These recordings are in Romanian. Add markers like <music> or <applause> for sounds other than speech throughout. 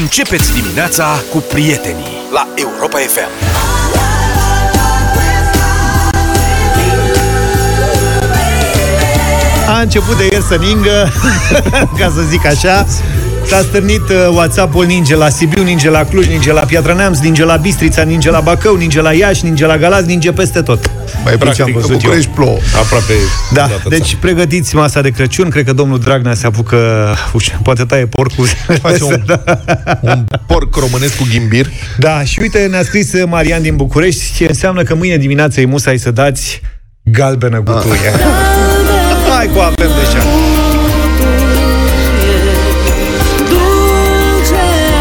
Începeți dimineața cu prietenii la Europa FM. A început de ieri să ningă, <laughs> ca să zic așa. S-a stârnit uh, WhatsApp-ul ninge la Sibiu, ninge la Cluj, ninge la Piatra Neamț, ninge la Bistrița, ninge la Bacău, ninge la Iași, ninge la Galați, ninge peste tot. Mai Deci am practic, văzut în București plouă. Aproape Da, toată deci țara. pregătiți masa de Crăciun. Cred că domnul Dragnea se apucă, uși, poate taie porcul. Face un, <laughs> un porc românesc cu ghimbir. Da, și uite, ne-a scris Marian din București ce înseamnă că mâine dimineață e musai să dați galbenă gutuie. Hai cu avem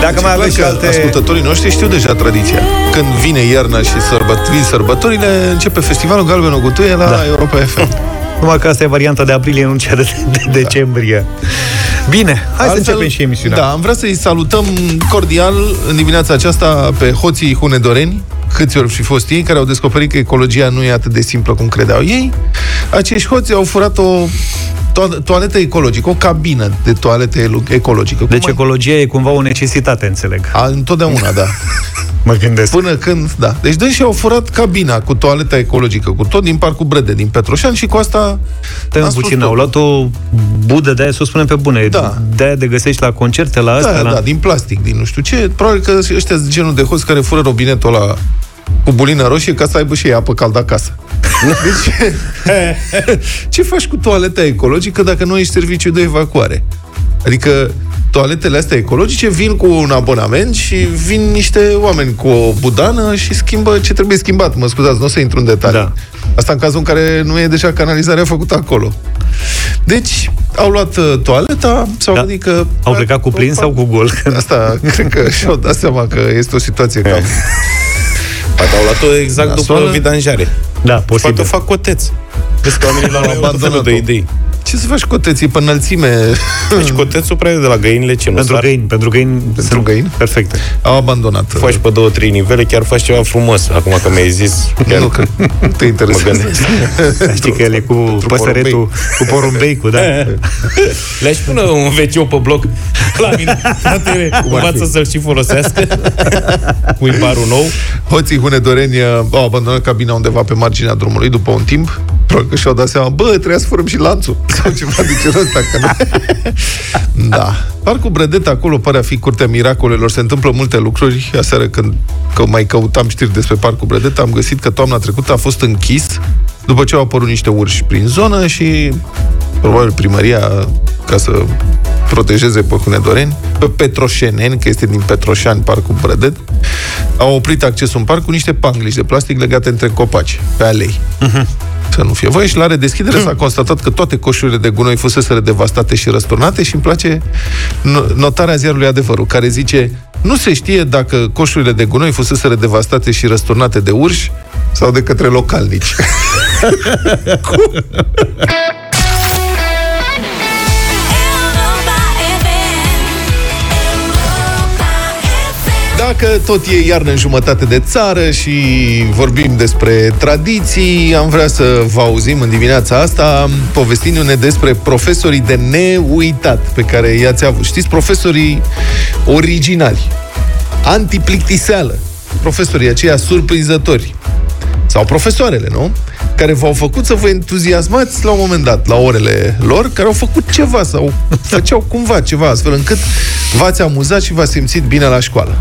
Dacă mai aveți și Că alte... Ascultătorii noștri știu deja tradiția. Când vine iarna și sărbăt, vin sărbătorile, începe festivalul Galben Gutuie la Da. Europa FM. <laughs> Numai că asta e varianta de aprilie, nu cea de, de decembrie. Bine, hai să începem și emisiunea. Da, am vrea să-i salutăm cordial în dimineața aceasta pe hoții hunedoreni, câți ori fi fost ei, care au descoperit că ecologia nu e atât de simplă cum credeau ei. Acești hoți au furat o to- toaletă ecologică, o cabină de toaletă elo- ecologică. Deci Cum ecologia e cumva o necesitate, înțeleg. a, întotdeauna, da. <laughs> Mă gândesc. Până când, da. Deci dânsi au furat cabina cu toaleta ecologică, cu tot din Parcul Brede, din Petroșan și cu asta... Stai a un spus puțin, tot. au luat o budă de aia, să o spunem pe bune. Da. De aia de găsești la concerte, la astea, Da, la... da, din plastic, din nu știu ce. Probabil că ăștia sunt genul de hoți care fură robinetul ăla cu bulină roșie ca să aibă și ei apă caldă acasă. <laughs> Deci, ce faci cu toaleta ecologică dacă nu ești serviciu de evacuare? Adică toaletele astea ecologice vin cu un abonament și vin niște oameni cu o budană și schimbă ce trebuie schimbat. Mă scuzați, nu o să intru în detalii. Da. Asta în cazul în care nu e deja canalizarea făcută acolo. Deci, au luat uh, toaleta, s-au Da. gândit că... Au plecat cu plin sau cu gol? Asta, cred că și-au dat seama că este o situație cam... Poate au luat-o exact Da, după soală. vidanjare. Da, Poate o posibil. fac coteț. Vezi că oamenii l-au <laughs> abandonat de abandonat-o. idei. Ce să faci coteții pe înălțime? Deci cotețul prea e de la găinile ce nu Pentru sar. găini, pentru găini sunt găini? perfecte. Au abandonat. Faci pe două, trei nivele, chiar faci ceva frumos. Acum că mi-ai zis, chiar <laughs> Nu, că nu te mă interesează. gândesc. Știi că el e cu păsăretul, cu porumbeicul, da? <laughs> Le-aș pune un wc pe bloc la mine. Fratele, învață să-l și folosească. <laughs> Cu imparul nou. Hoții hunedoreni uh, au abandonat cabina undeva pe marginea drumului după un timp. Probabil că și-au dat seama, bă, trebuia să furăm și lanțul. <laughs> Sau ceva de genul ăsta. Că nu... <laughs> da. Parcul Brădet, acolo pare a fi curtea miracolelor. Se întâmplă multe lucruri. Aseară când că mai căutam știri despre Parcul Brădet, am găsit că toamna trecută a fost închis după ce au apărut niște urși prin zonă și probabil primăria, ca să protejeze pe hunedoreni, pe petroșeneni, că este din Petroșani, Parcul Brădet, au oprit accesul în parc cu niște pangliși de plastic legate între copaci, pe alei. Să nu fie voie și la redeschidere s-a constatat că toate coșurile de gunoi fuseseră devastate și răsturnate și îmi place no- notarea ziarului Adevărul, care zice nu se știe dacă coșurile de gunoi fuseseră devastate și răsturnate de urși sau de către localnici. <laughs> <laughs> Dacă tot e iarnă în jumătate de țară și vorbim despre tradiții, am vrea să vă auzim în dimineața asta povestindu-ne despre profesorii de neuitat pe care i-ați avut. Știți, profesorii originali, antiplictiseală, profesorii aceia surprinzători, sau profesoarele, nu? Care v-au făcut să vă entuziasmați la un moment dat, la orele lor, care au făcut ceva sau făceau cumva ceva, astfel încât v-ați amuzat și v-ați simțit bine la școală.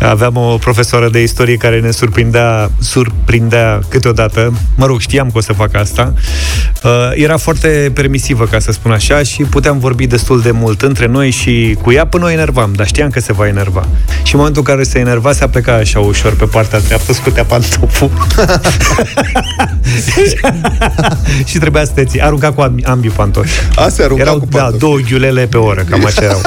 Aveam o profesoară de istorie care ne surprindea, surprindea câteodată. Mă rog, știam că o să fac asta. Uh, era foarte permisivă, ca să spun așa, și puteam vorbi destul de mult între noi și cu ea până o enervam, dar știam că se va enerva. Și în momentul în care se enerva, se apleca așa ușor pe partea dreaptă, scutea pantoful. <laughs> și trebuia să te ții. Arunca cu ambi- ambii pantofi. Astea arunca Erau, cu da, pantofi. două ghiulele pe oră, cam așa erau.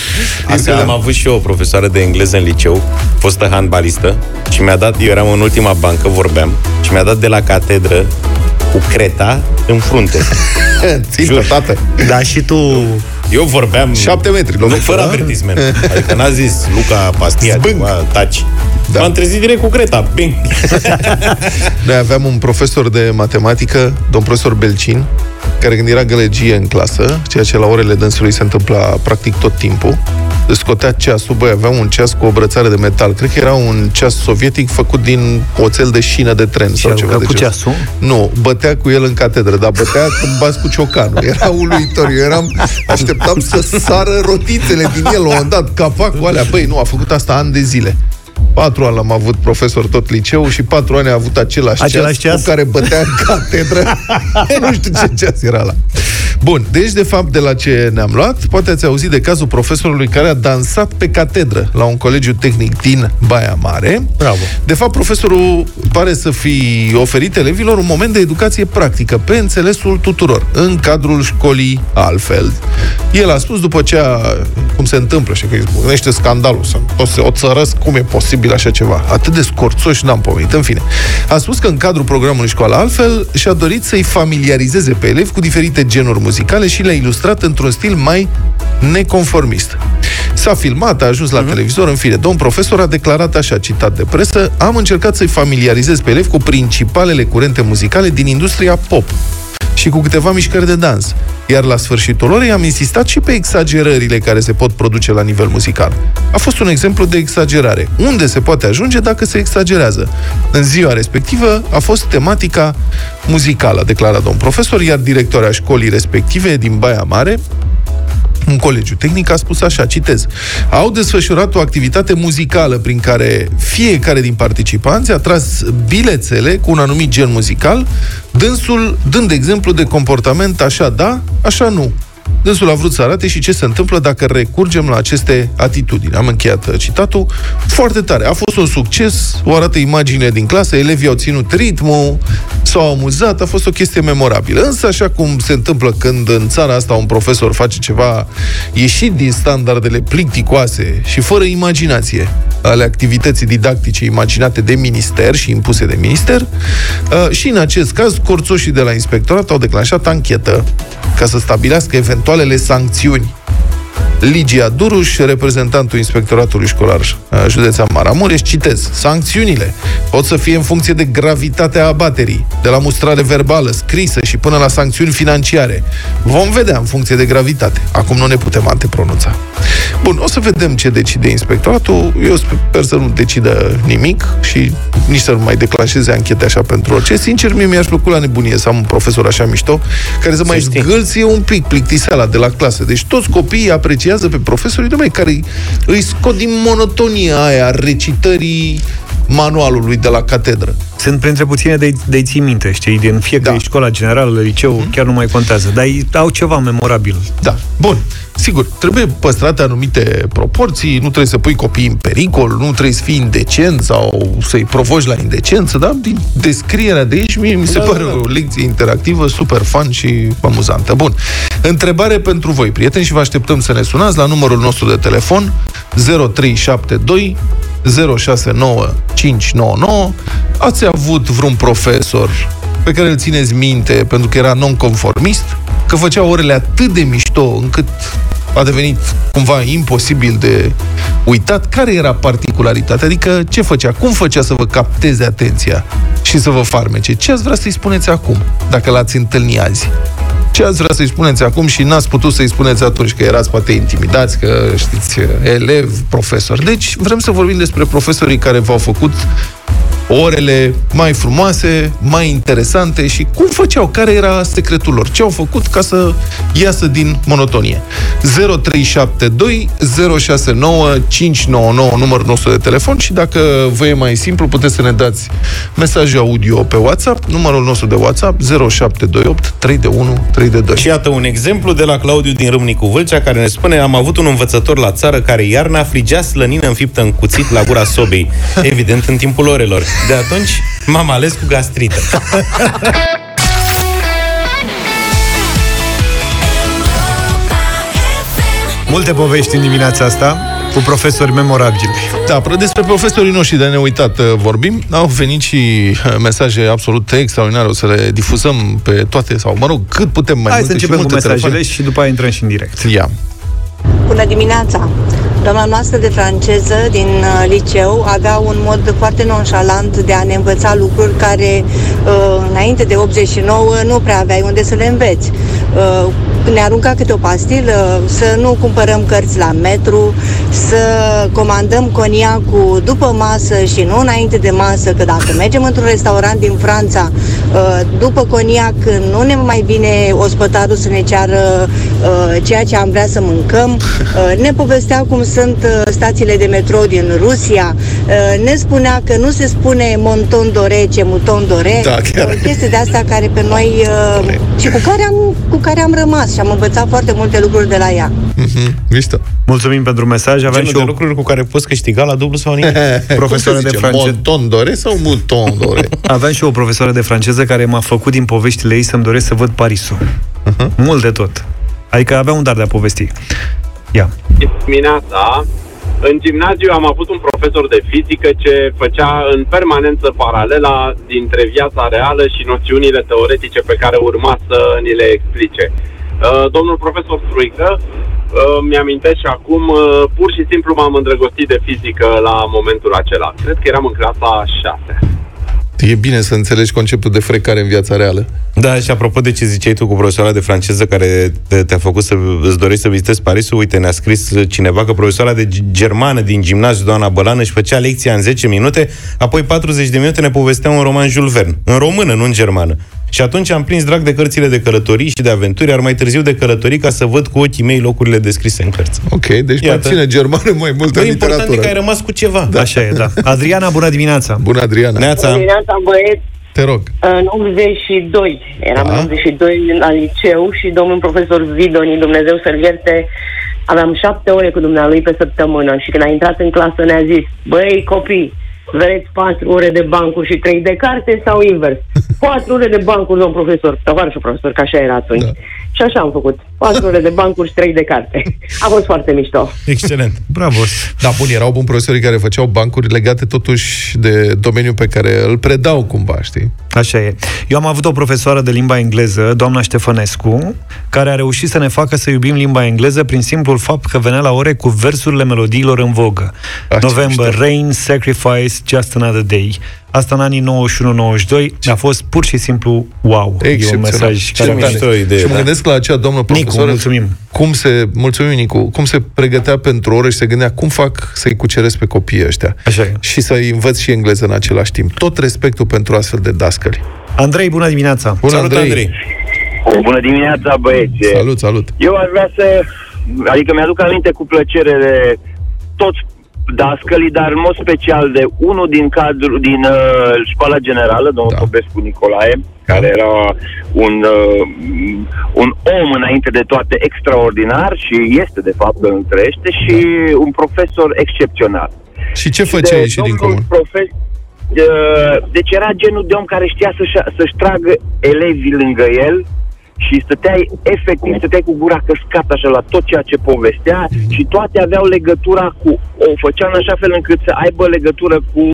<laughs> Asta am avut și eu o profesoară de engleză în liceu, fostă handbalistă, și mi-a dat, eu eram în ultima bancă, vorbeam, și mi-a dat de la catedră cu creta în frunte. <laughs> Țintă, Jur. tată. Da, și tu Eu vorbeam... Șapte metri, Nu, lovitură, fără da? avertisment. Adică n-a zis Luca Pastia, Zbânc. ceva, taci. Da. M-am trezit direct cu creta. Bing. <laughs> Noi aveam un profesor de matematică, domn profesor Belcin, care când era gălăgie în clasă, ceea ce la orele dânsului se întâmpla practic tot timpul, scotea ceasul, băi, avea un ceas cu o brățare de metal. Cred că era un ceas sovietic făcut din oțel de șină de tren Și sau ceva de cu genul. ceasul? Nu, bătea cu el în catedră, dar bătea când bați cu ciocanul. Era uluitor. Eu eram, așteptam să sară rotițele din el la un moment dat, capacul alea. Băi, nu, a făcut asta ani de zile. Patru ani am avut profesor tot liceu și patru ani a avut același, Același ceas, ceas? cu care bătea în catedră. <laughs> nu știu ce ceas era la. Bun, deci de fapt de la ce ne-am luat, poate ați auzit de cazul profesorului care a dansat pe catedră la un colegiu tehnic din Baia Mare. Bravo. De fapt, profesorul pare să fi oferit elevilor un moment de educație practică, pe înțelesul tuturor, în cadrul școlii altfel. El a spus după ce a, cum se întâmplă și că izbucnește scandalul, să o să o țărăsc, cum e posibil așa ceva. Atât de scorțoși n-am pomenit, în fine. A spus că în cadrul programului școală altfel și-a dorit să-i familiarizeze pe elevi cu diferite genuri muzicale și le-a ilustrat într-un stil mai neconformist. S-a filmat, a ajuns la uh-huh. televizor, în fine. Domn profesor a declarat așa, citat de presă, am încercat să-i familiarizez pe elevi cu principalele curente muzicale din industria pop și cu câteva mișcări de dans. Iar la sfârșitul orei am insistat și pe exagerările care se pot produce la nivel muzical. A fost un exemplu de exagerare. Unde se poate ajunge dacă se exagerează? În ziua respectivă a fost tematica muzicală, a declarat domn profesor, iar directoarea școlii respective din Baia Mare, un colegiu tehnic a spus așa, citez, au desfășurat o activitate muzicală prin care fiecare din participanți a tras bilețele cu un anumit gen muzical, dânsul dând exemplu de comportament așa da, așa nu. Dânsul a vrut să arate și ce se întâmplă dacă recurgem la aceste atitudini. Am încheiat uh, citatul. Foarte tare. A fost un succes, o arată imagine din clasă, elevii au ținut ritmul, s-au amuzat, a fost o chestie memorabilă. Însă, așa cum se întâmplă când în țara asta un profesor face ceva ieșit din standardele plicticoase și fără imaginație ale activității didactice imaginate de minister și impuse de minister, uh, și în acest caz, corțoșii de la inspectorat au declanșat anchetă ca să stabilească eventualele sancțiuni. Ligia Duruș, reprezentantul Inspectoratului Școlar uh, Județean Maramureș, citez, sancțiunile pot să fie în funcție de gravitatea abaterii, de la mustrare verbală, scrisă și până la sancțiuni financiare. Vom vedea în funcție de gravitate. Acum nu ne putem antepronunța. Bun, o să vedem ce decide inspectoratul. Eu sper să nu decidă nimic și nici să nu mai declanșeze anchete așa pentru orice. Sincer, mie mi-aș plăcut la nebunie să am un profesor așa mișto, care să mai știi. zgâlție un pic plictiseala de la clasă. Deci toți copiii apreciază pe profesorii numai care îi scot din monotonia aia a recitării manualului de la catedră. Sunt printre puține de, de ții minte, știi, din fiecare Da. da. școală generală, liceu, chiar nu mai contează, dar ei au ceva memorabil. Da. Bun. Sigur, trebuie păstrate anumite proporții, nu trebuie să pui copiii în pericol, nu trebuie să fii indecent sau să-i provoci la indecență, dar din descrierea de aici mie mi se Da, pare da, da. o lecție interactivă super fun și amuzantă. Bun. Întrebare pentru voi, prieteni, și vă așteptăm să ne sunați la numărul nostru de telefon 0372 069599. Ați avut vreun profesor pe care îl țineți minte pentru că era nonconformist, că făcea orele atât de mișto încât a devenit cumva imposibil de uitat. Care era particularitatea? Adică ce făcea? Cum făcea să vă capteze atenția și să vă farmece? Ce ați vrea să-i spuneți acum, dacă l-ați întâlni azi? Ce ați vrea să-i spuneți acum și n-ați putut să-i spuneți atunci, că erați poate intimidați, că știți, elev, profesor. Deci vrem să vorbim despre profesorii care v-au făcut orele mai frumoase, mai interesante și cum făceau, care era secretul lor, ce au făcut ca să iasă din monotonie. 0372 069 599 numărul nostru de telefon și dacă vă e mai simplu, puteți să ne dați mesaje audio pe WhatsApp, numărul nostru de WhatsApp 0728 321 322. Și iată un exemplu de la Claudiu din Râmnicu Vâlcea, care ne spune Am avut un învățător la țară care iarna frigea slănină înfiptă în cuțit la gura sobei, <laughs> evident în timpul orelor. De atunci m-am ales cu gastrită. <laughs> Multe povești în dimineața asta cu profesori memorabili. Da, pro- despre profesorii noștri de neuitat uh, vorbim. Au venit și uh, mesaje absolut extraordinare. O să le difuzăm pe toate, sau mă rog, cât putem mai Hai multe să și începem cu multe mesajele telefoane. și după aia intrăm și în direct. Ia. Bună dimineața! Doamna noastră de franceză din uh, liceu avea un mod foarte nonșalant de a ne învăța lucruri care uh, înainte de 89 nu prea aveai unde să le înveți. Uh, ne arunca câte o pastilă, să nu cumpărăm cărți la metru, să comandăm coniacul după masă și nu înainte de masă, că dacă mergem într-un restaurant din Franța, uh, după coniac nu ne mai vine ospătarul să ne ceară uh, ceea ce am vrea să mâncăm. <laughs> Uh, ne povestea cum sunt stațiile de metrou din Rusia, ne spunea că nu se spune monton dore, ce muton dore, Da, chiar. chestii de astea care pe noi și cu care am, cu care am rămas și am învățat foarte multe lucruri de la ea. Mhm, Mișto. Mulțumim pentru mesaj. Aveam Genul și de o lucruri cu care poți câștiga la dublu sau nimic. <laughs> Profesoară Cum se de zice? franceză. Monton dore sau mouton dore? <laughs> Aveam și o profesoară de franceză care m-a făcut din poveștile ei să-mi doresc să văd Parisul. Mult de tot. Adică avea un dar de a povesti. Ia. dimineața, în gimnaziu am avut un profesor de fizică ce făcea în permanență paralela dintre viața reală și noțiunile teoretice pe care urma să ni le explice. Uh, Domnul profesor Struică, uh, mi-amintesc și acum, uh, pur și simplu m-am îndrăgostit de fizică la momentul acela. Cred că eram în clasa 6. E bine să înțelegi conceptul de frecare în viața reală. Da, și apropo de ce ziceai tu cu profesoara de franceză care te- te-a făcut să îți dorești să vizitezi Parisul, uite, ne-a scris cineva că profesoara de g- germană din gimnaziu, doamna Bălan, își făcea lecția în 10 minute, apoi 40 de minute ne povestea un roman Jules Verne, în română, nu în germană. Și atunci am prins drag de cărțile de călătorii și de aventuri, iar mai târziu de călătorii ca să văd cu ochii mei locurile descrise în cărți. Ok, deci mai Iată. ține germană mai mult în Bă, important e literatură. că ai rămas cu ceva. Da. Așa e, da. Adriana, bună dimineața! Bună, Adriana. Neața, Dimineața, băieți, Te rog. în 82. Eram Da. în 82 la liceu și domnul profesor Zidoni, Dumnezeu să-l ierte, aveam șapte ore cu dumnealui pe săptămână și când a intrat în clasă ne-a zis, băi copii, vreți patru ore de bancuri și trei de carte sau invers? <laughs> Patru ore de bancuri, domn profesor, tovarășul profesor, că așa era atunci. Da. Și așa am făcut. Patru ore de bancuri și trei de carte. A fost foarte mișto. excelent. Bravo! Da, bun, erau buni profesorii care făceau bancuri legate totuși de domeniul pe care îl predau cumva, știi? Așa e. Eu am avut o profesoară de limba engleză, doamna Ștefănescu, care a reușit să ne facă să iubim limba engleză prin simplul fapt că venea la ore cu versurile melodiilor în vogă. Ah, ce November mișto. Rain, Sacrifice, Just Another Day. Asta în anii 91-92 a fost pur și simplu wow. E un Excepțional. mesaj Ce care mi-a- mișto idee, și mă da. gândesc la acea doamnă Nicu, profesoară. mulțumim. Cum se, mulțumim, Nicu, cum se pregătea pentru ore și se gândea cum fac să-i cuceresc pe copiii ăștia. Așa e. Și să-i învăț și engleză în același timp. Tot respectul pentru astfel de dascăli. Andrei, bună dimineața! Bună, Salut, Andrei. Bună dimineața, băieți! Salut, salut. Eu aș vrea să... Adică mi-aduc aminte cu plăcere de toți dascălii, dar în mod special de unul din cadru, din uh, școala generală, domnul Da. da. Popescu Nicolae, care era un, uh, un om înainte de toate extraordinar și este de fapt în trăiește și un profesor excepțional. Și ce făceai și din domnul comun? Profe- Uh, deci era genul de om care știa să-și, să-și tragă elevii lângă el și stăteai, efectiv, stăteai cu gura căscată așa la tot ceea ce povestea și toate aveau legătura cu, o făcea în așa fel încât să aibă legătură cu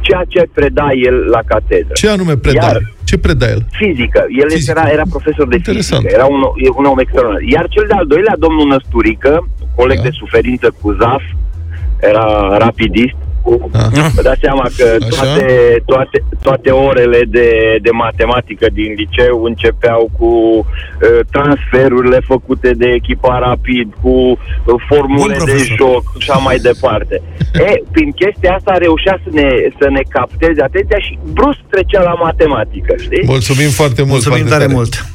ceea ce preda el la catedră. Ce anume preda? Iar- Ce preda el? Fizică. El Fizică. Era, era profesor de Interesant. fizică. Era un, e un om extraordinar. Iar cel de-al doilea, domnul Năsturică, coleg Da. de suferință cu ZAF, era rapidist, Ah. Vă dați seama că Așa. toate, toate, toate orele de, de matematică din liceu începeau cu uh, transferurile făcute de echipa rapid, cu uh, formule Bun de profesor. joc și așa mai departe. <laughs> e, prin chestia asta reușea să ne, să ne capteze atenția și brusc trecea la matematică, știi? Mulțumim foarte mult. Mulțumim foarte tare mult!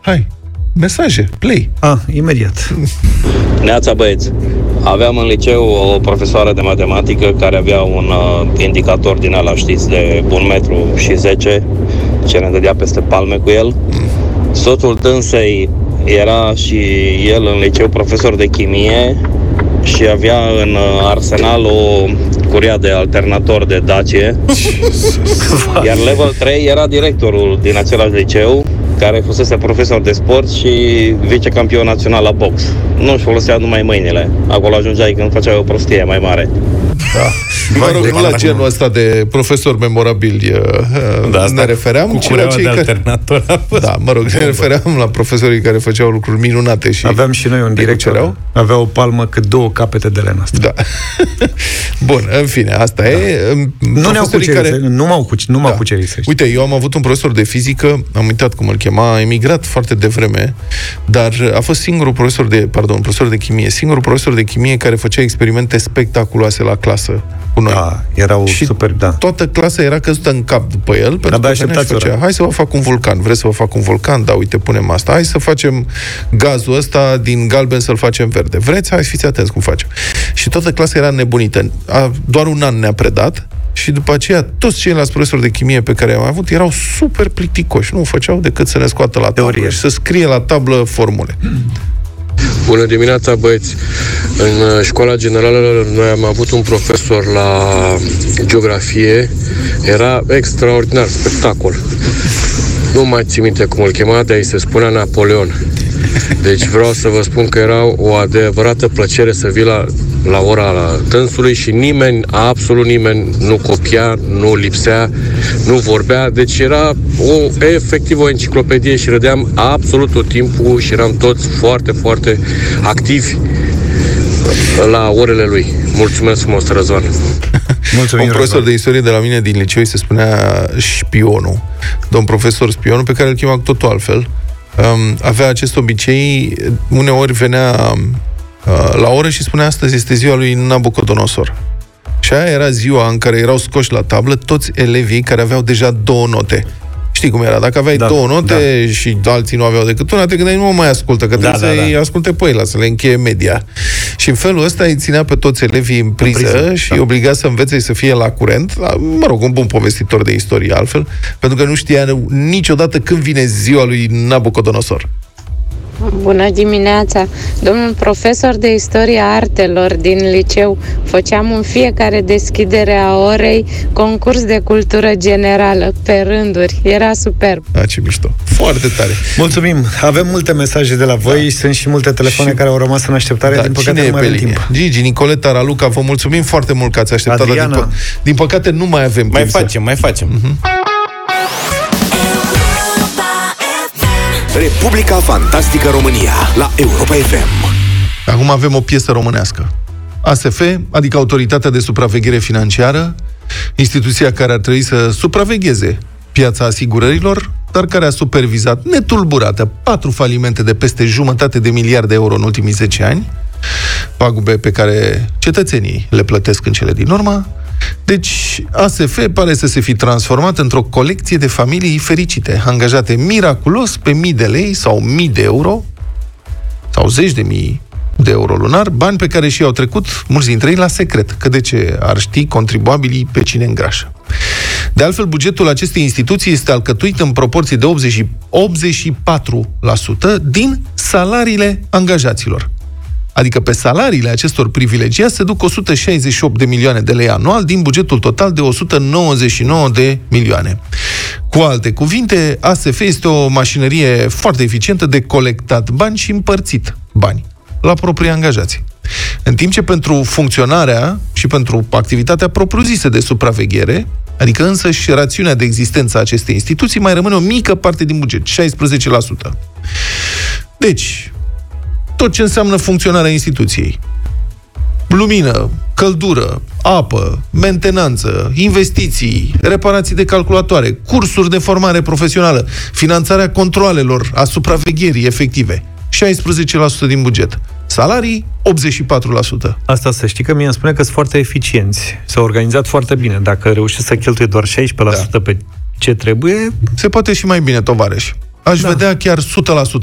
Hai, mesaje, play. Ah, imediat. Neața băieți, aveam în liceu o profesoară de matematică care avea un uh, indicator din ala, știți, de 1 metru și 10, ce ne dădea peste palme cu el. Soțul dânsei era și el în liceu profesor de chimie și avea în uh, arsenal o curia de alternator de Dacie. Iar level 3 era directorul din același liceu, care fusese profesor de sport și vicecampion național la box. Nu-și folosea numai mâinile. Acolo ajungeai când făceai o prostie mai mare. Da. Mă rog, nu la genul ăsta de profesori memorabili uh, Da, asta ne refeream, cu ci la cureaua cei de care... alternator a fost. Da, mă rog, ne refeream la profesorii care făceau lucruri minunate și... Aveam și noi un ne director, cucereau. avea o palmă cât două capete de lemn asta. Da. <laughs> Bun, în fine, asta e. Nu ne-au Profesorii cucerit, care... nu m-au, cuc- nu m-au Da. cucerit, să știi. Uite, eu am avut un profesor de fizică, am uitat cum îl chema, a emigrat foarte devreme, dar a fost singurul profesor de, pardon, profesor de chimie, singurul profesor de chimie care făcea experimente spectaculoase la clasă cu noi. Da, erau Și super, da. Toată clasa era căzută în cap după el, pentru Abia că venea și așteptați făcea, ora. hai să vă fac un vulcan, vreți să vă fac un vulcan? Da, uite, punem asta. Hai să facem gazul ăsta din galben să-l facem verde. Vreți? Hai, fiți atenți cum facem. Și toată clasa era nebunită. A, doar un an ne-a predat și după aceea toți ceilalți profesori de chimie pe care am avut erau super plicticoși. Nu făceau decât să ne scoată la tablă Teorie. și să scrie la tablă formule. Bună dimineața, băieți! În uh, școala generală noi am avut un profesor la geografie. Era extraordinar, spectacol. Nu mai țin minte cum îl chema, dar îi se spunea Napoleon. Deci vreau să vă spun că era o adevărată plăcere să vii la, la ora la dânsului și nimeni, absolut nimeni, nu copia, nu lipsea, nu vorbea. Deci era o, efectiv o enciclopedie și râdeam absolut tot timpul și eram toți foarte, foarte activi la orele lui. Mulțumesc frumos, Răzvan! <laughs> Mulțumim, un profesor Răzvan. de istorie de la mine din liceu îi se spunea șpionul. Domn profesor spionul, pe care îl chema cu totul altfel. Um, avea acest obicei, uneori venea uh, la oră și spunea astăzi este ziua lui Nabucodonosor. Și aia era ziua în care erau scoși la tablă toți elevii care aveau deja două note. Știi cum era? Dacă aveai Da, două note da. și alții nu aveau decât una, te gândeai, nu mă mai ascultă, că Da, trebuie da, să-i da. asculte pe ei, să le încheie media. Și în felul ăsta îi ținea pe toți elevii în priză, priză, și da. îi obliga să învețe să fie la curent, la, mă rog, un bun povestitor de istorie altfel, pentru că nu știa niciodată când vine ziua lui Nabucodonosor. Bună dimineața! Domnul profesor de istorie artelor din liceu făceam în fiecare deschidere a orei concurs de cultură generală, pe rânduri. Era superb. Da, ce mișto. Foarte tare. Mulțumim. Avem multe mesaje de la voi da. sunt și multe telefoane Și- care au rămas în așteptare. Da, din păcate cine nu e mai pe avem linie? timp. Gigi, Nicoleta, Raluca, vă mulțumim foarte mult că ați așteptat, dar din, Adriana. pă- din păcate nu mai avem Mai timp să- facem, mai facem. Republica Fantastică România la Europa FM. Acum avem o piesă românească. ASF, adică Autoritatea de Supraveghere Financiară, instituția care ar trebui să supravegheze piața asigurărilor, dar care a supervizat netulburată patru falimente de peste jumătate de miliarde de euro în ultimii 10 ani, pagube pe care cetățenii le plătesc în cele din urmă. Deci, ASF pare să se fi transformat într-o colecție de familii fericite, angajate miraculos pe mii de lei sau mii de euro, sau zeci de mii de euro lunar, bani pe care și au trecut mulți dintre ei la secret, că de ce ar ști contribuabilii pe cine îngrașă. De altfel, bugetul acestei instituții este alcătuit în proporție de 80, 84% din salariile angajaților. Adică pe salariile acestor privilegiați se duc 168 de milioane de lei anual din bugetul total de 199 de milioane. Cu alte cuvinte, ASF este o mașinărie foarte eficientă de colectat bani și împărțit bani la proprii angajați. În timp ce pentru funcționarea și pentru activitatea propriu-zisă de supraveghere, adică însă și rațiunea de existență a acestei instituții, mai rămâne o mică parte din buget, 16%. Deci, tot ce înseamnă funcționarea instituției. Lumină, căldură, apă, mentenanță, investiții, reparații de calculatoare, cursuri de formare profesională, finanțarea controalelor, a supravegherii efective. 16% din buget. Salarii, 84%. Asta să știi că mie îmi spune că sunt foarte eficienți. S-au organizat foarte bine. Dacă reușesc să cheltuie doar 16% da. pe ce trebuie, Se poate și mai bine, tovarăși. Aș da. vedea chiar 100%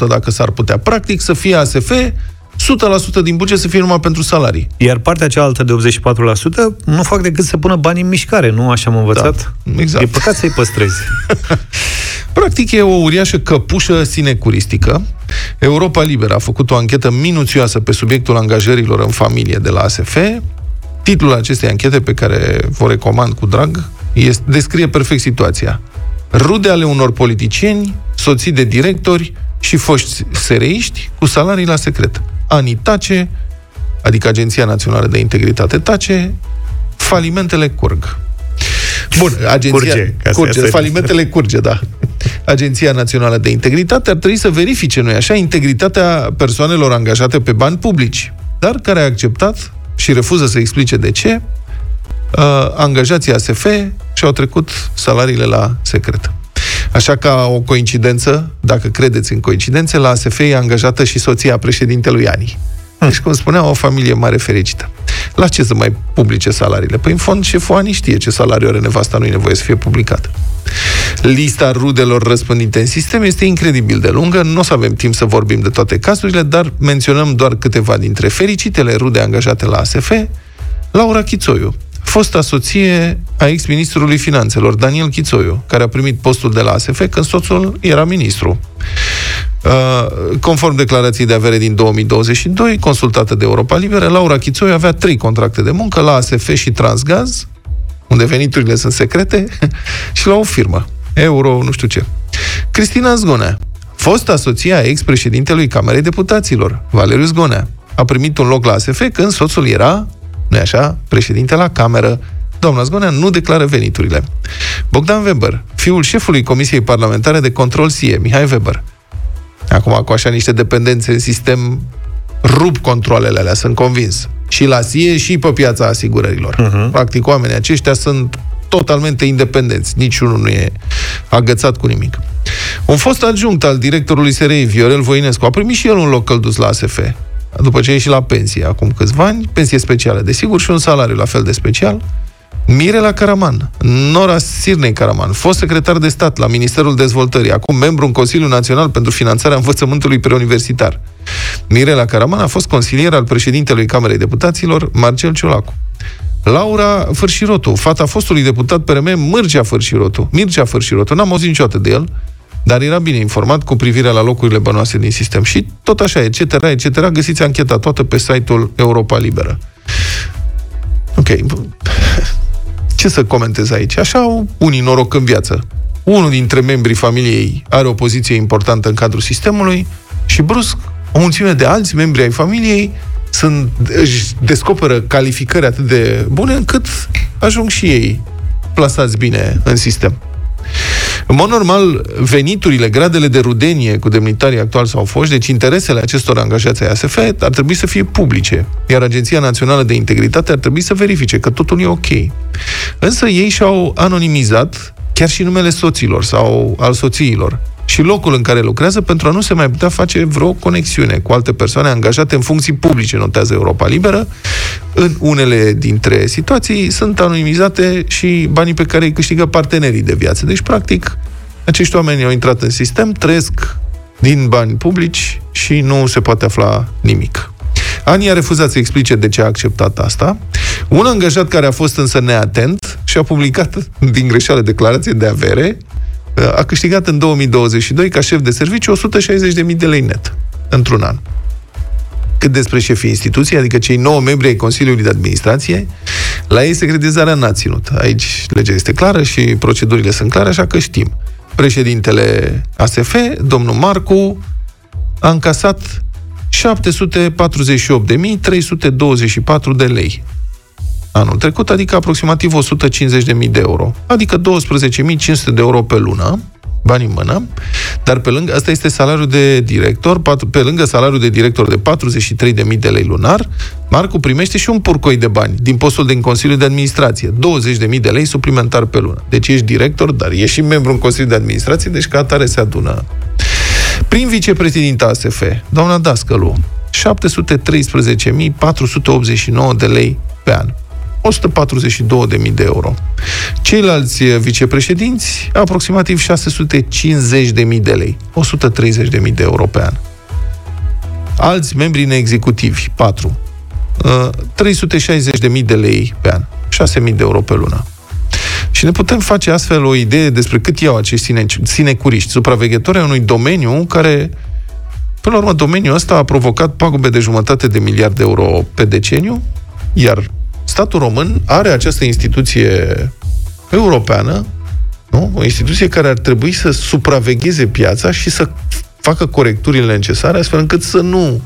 dacă s-ar putea. Practic să fie ASF, 100% din buget să fie numai pentru salarii. iar partea cealaltă de 84% nu fac decât să pună bani în mișcare, nu așa am învățat? Da, exact. E păcat să-i păstrezi. <laughs> Practic e o uriașă căpușă sinecuristică. Europa Liberă a făcut o anchetă minuțioasă pe subiectul angajărilor în familie de la ASF. Titlul acestei anchete, pe care vă recomand cu drag, este, descrie perfect situația. Rude ale unor politicieni, soții de directori și foști sereiști cu salarii la secret. ANI tace, adică Agenția Națională de Integritate tace, Falimentele curg. Bun, agenția... Curge, ca să curge iasă. falimentele curge, da. Agenția Națională de Integritate ar trebui să verifice, nu așa, integritatea persoanelor angajate pe bani publici, dar care a acceptat și refuză să explice de ce uh, angajații ASF și-au trecut salariile la secret. Așa ca o coincidență, dacă credeți în coincidențe, la ASF e angajată și soția președintelui Ani. Deci, cum spunea, o familie mare fericită. La ce să mai publice salariile? Păi, în fond, șeful Ani știe ce salariu are nevasta, nu e nevoie să fie publicat. Lista rudelor răspândite în sistem este incredibil de lungă, nu o să avem timp să vorbim de toate cazurile, dar menționăm doar câteva dintre fericitele rude angajate la ASF. Laura Chițoiu, fosta soție a ex-ministrului finanțelor, Daniel Chițoiu, care a primit postul de la ASF când soțul era ministru. Uh, conform declarației de avere din 2022, consultată de Europa Liberă, Laura Chițoiu avea trei contracte de muncă la ASF și Transgaz, unde veniturile sunt secrete, <laughs> și la o firmă, Euro, nu știu ce. Cristina Zgonea, fosta soție a ex-președintelui Camerei Deputaților, Valeriu Zgonea, a primit un loc la ASF când soțul era, nu așa, președinte la Cameră. Doamna Zgonea nu declară veniturile. Bogdan Weber, fiul șefului Comisiei Parlamentare de Control SIE, Mihai Weber, acum cu așa niște dependențe în sistem, rup controlele alea, sunt convins. Și la SIE și pe piața asigurărilor. Uh-huh. Practic, oamenii aceștia sunt totalmente independenți. Niciunul nu e agățat cu nimic. Un fost adjunct al directorului SRI, Viorel Voinescu, a primit și el un loc căldus la ASF. După ce a ieșit la pensie acum câțiva ani, pensie specială, desigur, și un salariu la fel de special. Mirela Caraman, Nora Sirnei Caraman, fost secretar de stat la Ministerul Dezvoltării, acum membru în Consiliul Național pentru Finanțarea Învățământului Preuniversitar. Mirela Caraman a fost consilier al președintelui Camerei Deputaților, Marcel Ciolacu. Laura Fărșirotu, fata fostului deputat PRM Mircea Fărșirotu. Mircea Fărșirotu, n-am auzit niciodată de el, dar era bine informat cu privire la locurile bănoase din sistem. Și tot așa, etc., etc., găsiți ancheta toată pe site-ul Europa Liberă. Ok. <laughs> Ce să comentez aici? Așa au unii noroc în viață. Unul dintre membrii familiei are o poziție importantă în cadrul sistemului și brusc o mulțime de alți membri ai familiei sunt, își descoperă calificări atât de bune încât ajung și ei plasați bine în sistem. În mod normal, veniturile, gradele de rudenie cu demnitarii actuali sau foști, deci interesele acestor angajați ai ASF, ar trebui să fie publice, iar Agenția Națională de Integritate ar trebui să verifice că totul e ok. Însă ei și-au anonimizat chiar și numele soților sau al soțiilor și locul în care lucrează pentru a nu se mai putea face vreo conexiune cu alte persoane angajate în funcții publice, notează Europa Liberă. În unele dintre situații sunt anonimizate și banii pe care îi câștigă partenerii de viață. Deci, practic, acești oameni au intrat în sistem, trăiesc din bani publici și nu se poate afla nimic. Ani a refuzat să explice de ce a acceptat asta. Un angajat care a fost însă neatent și a publicat <laughs> din greșeală declarație de avere a câștigat în 2022 ca șef de serviciu 160.000 de lei net într-un an. Cât despre șefii instituției, adică cei 9 membri ai Consiliului de Administrație, la ei secretizarea n-a ținut. Aici legea este clară și procedurile sunt clare, așa că știm. Președintele ASF, domnul Marcu, a încasat 748.324 de lei anul trecut, adică aproximativ 150.000 de euro, adică 12.500 de euro pe lună, bani în mână, dar pe lângă, asta este salariul de director, pe lângă salariul de director de 43.000 de lei lunar, Marcu primește și un purcoi de bani din postul din Consiliul de Administrație, 20.000 de lei suplimentar pe lună. Deci ești director, dar ești și membru în Consiliul de Administrație, deci ca atare se adună. Prin vicepreședinta ASF, doamna Dascălu, 713.489 de lei pe an. 142.000 de euro. Ceilalți vicepreședinți, aproximativ 650.000 de lei, 130.000 de euro pe an. Alți membri neexecutivi, 4, 360.000 de lei pe an, 6.000 de euro pe lună. Și ne putem face astfel o idee despre cât iau acești sine, sinecuriști, supraveghetori ai unui domeniu care, până la urmă, domeniul ăsta a provocat pagube de jumătate de miliard de euro pe deceniu, iar statul român are această instituție europeană, nu? o instituție care ar trebui să supravegheze piața și să facă corecturile necesare astfel încât să nu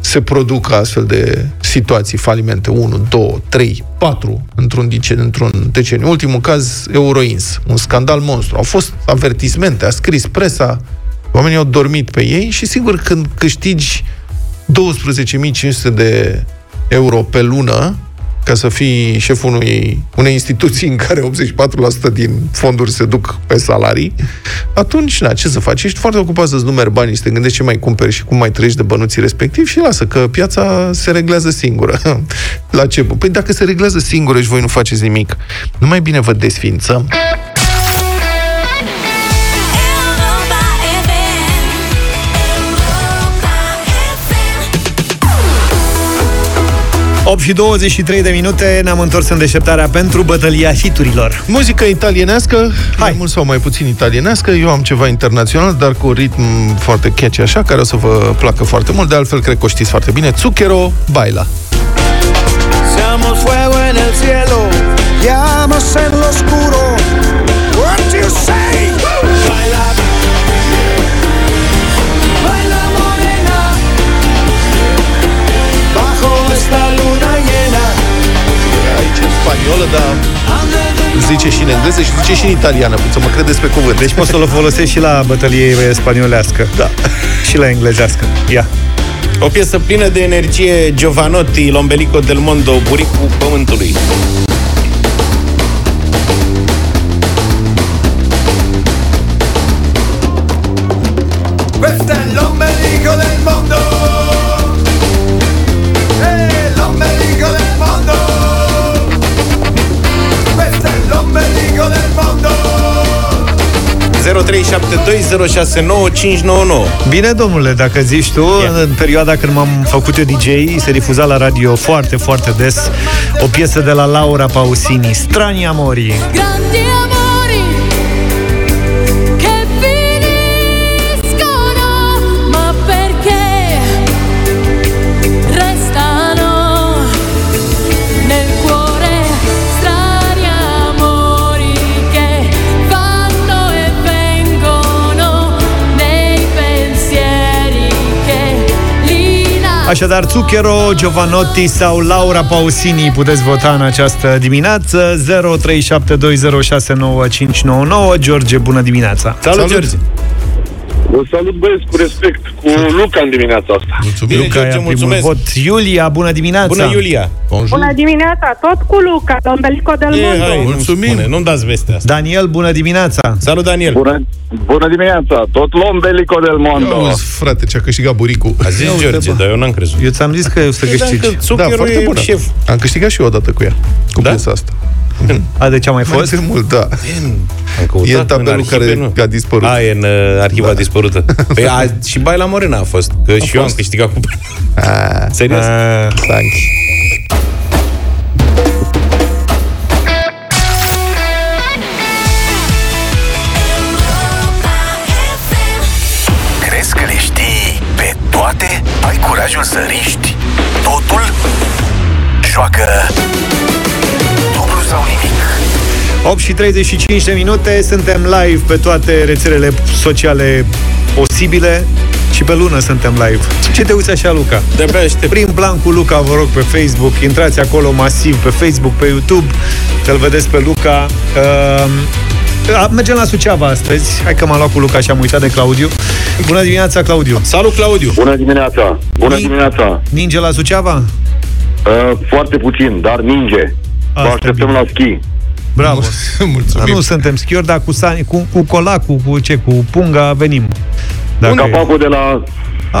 se producă astfel de situații falimente. 1, 2, 3, 4 într-un, dice, într-un deceniu. Ultimul caz, Euroins, un scandal monstru. Au fost avertismente, a scris presa, oamenii au dormit pe ei și sigur când câștigi 12.500 de euro pe lună, ca să fii șeful unei, unei instituții în care 84% din fonduri se duc pe salarii, atunci, na, ce să faci? Ești foarte ocupat să-ți numeri banii, să te gândești ce mai cumperi și cum mai treci de bănuții respectiv și lasă că piața se reglează singură. <laughs> La ce? Păi dacă se reglează singură și voi nu faceți nimic, nu mai bine vă desfințăm? 8 și 23 de minute ne-am întors în deșteptarea pentru bătălia hiturilor. Muzică italienească, Hai. mult sau mai puțin italienească. Eu am ceva internațional, dar cu ritm foarte catchy așa, care o să vă placă foarte mult. De altfel, cred că o știți foarte bine. Zucchero baila. Siamo fuego en el cielo, llamas en lo oscuro. Spaniolă, dar zice și în engleză și zice și în italiană, să mă credeți pe cuvânt. Deci poți să-l folosești și la bătălie spaniolească. Da. și la englezească. Ia. O piesă plină de energie, Giovanotti, Lombelico del Mondo, buricul pământului. Bine, domnule, dacă zici tu, yeah. în perioada când m-am făcut eu DJ, se difuza la radio foarte, foarte des o piesă de la Laura Pausini, Strani Amori. Grandi Așadar, Zucchero, Giovanotti sau Laura Pausini puteți vota în această dimineață 0372069599 George, bună dimineața! Salut, Salut. George! Vă salut băieți cu respect, cu Luca în dimineața asta. Mulțumim, Luca, George, mulțumesc. Vot. Iulia, bună dimineața. Bună, Iulia. Bonjour. Bună dimineața, tot cu Luca, Dombelico del e, Mondo. Hai, mulțumim. Nu nu-mi dați vestea asta. Daniel, bună dimineața. Salut, Daniel. Bună, bună dimineața, tot Lombelico del Mondo. Eu, frate, ce-a câștigat buricul. A zis eu, George, dar eu n-am crezut. Eu ți-am zis că eu să câștigi. Da, foarte bună. Șef. Am câștigat și eu odată cu ea, cu da? piesa asta. A, de ce a mai fost? Mai mult, da. E în tabelul care nu. a dispărut. A, e în uh, arhiva da. dispărută. <laughs> Păi a, și Baila Morena a fost, că a și fost. eu am câștigat cu Serios? A, thanks. Crezi că le știi pe toate? Ai curajul să riști totul? Joacă 8 și 35 de minute, suntem live pe toate rețelele sociale posibile și pe lună suntem live. Ce te uiți așa, Luca? De-abia aștept. Prin plan cu Luca, vă rog, pe Facebook. Intrați acolo masiv pe Facebook, pe YouTube. Să-l vedeți pe Luca. Uh, mergem la Suceava astăzi. Hai că m-am luat cu Luca și am uitat de Claudiu. Bună dimineața, Claudiu! Salut, Claudiu! Bună dimineața! Bună Ni- dimineața! Ninge la Suceava? Uh, foarte puțin, dar ninge. Vă așteptăm la schi. Bravo. <laughs> Mulțumim. Nu suntem schiori, dar cu, sani, cu, cu colacul, cu ce, cu punga venim. Dacă capacul de la...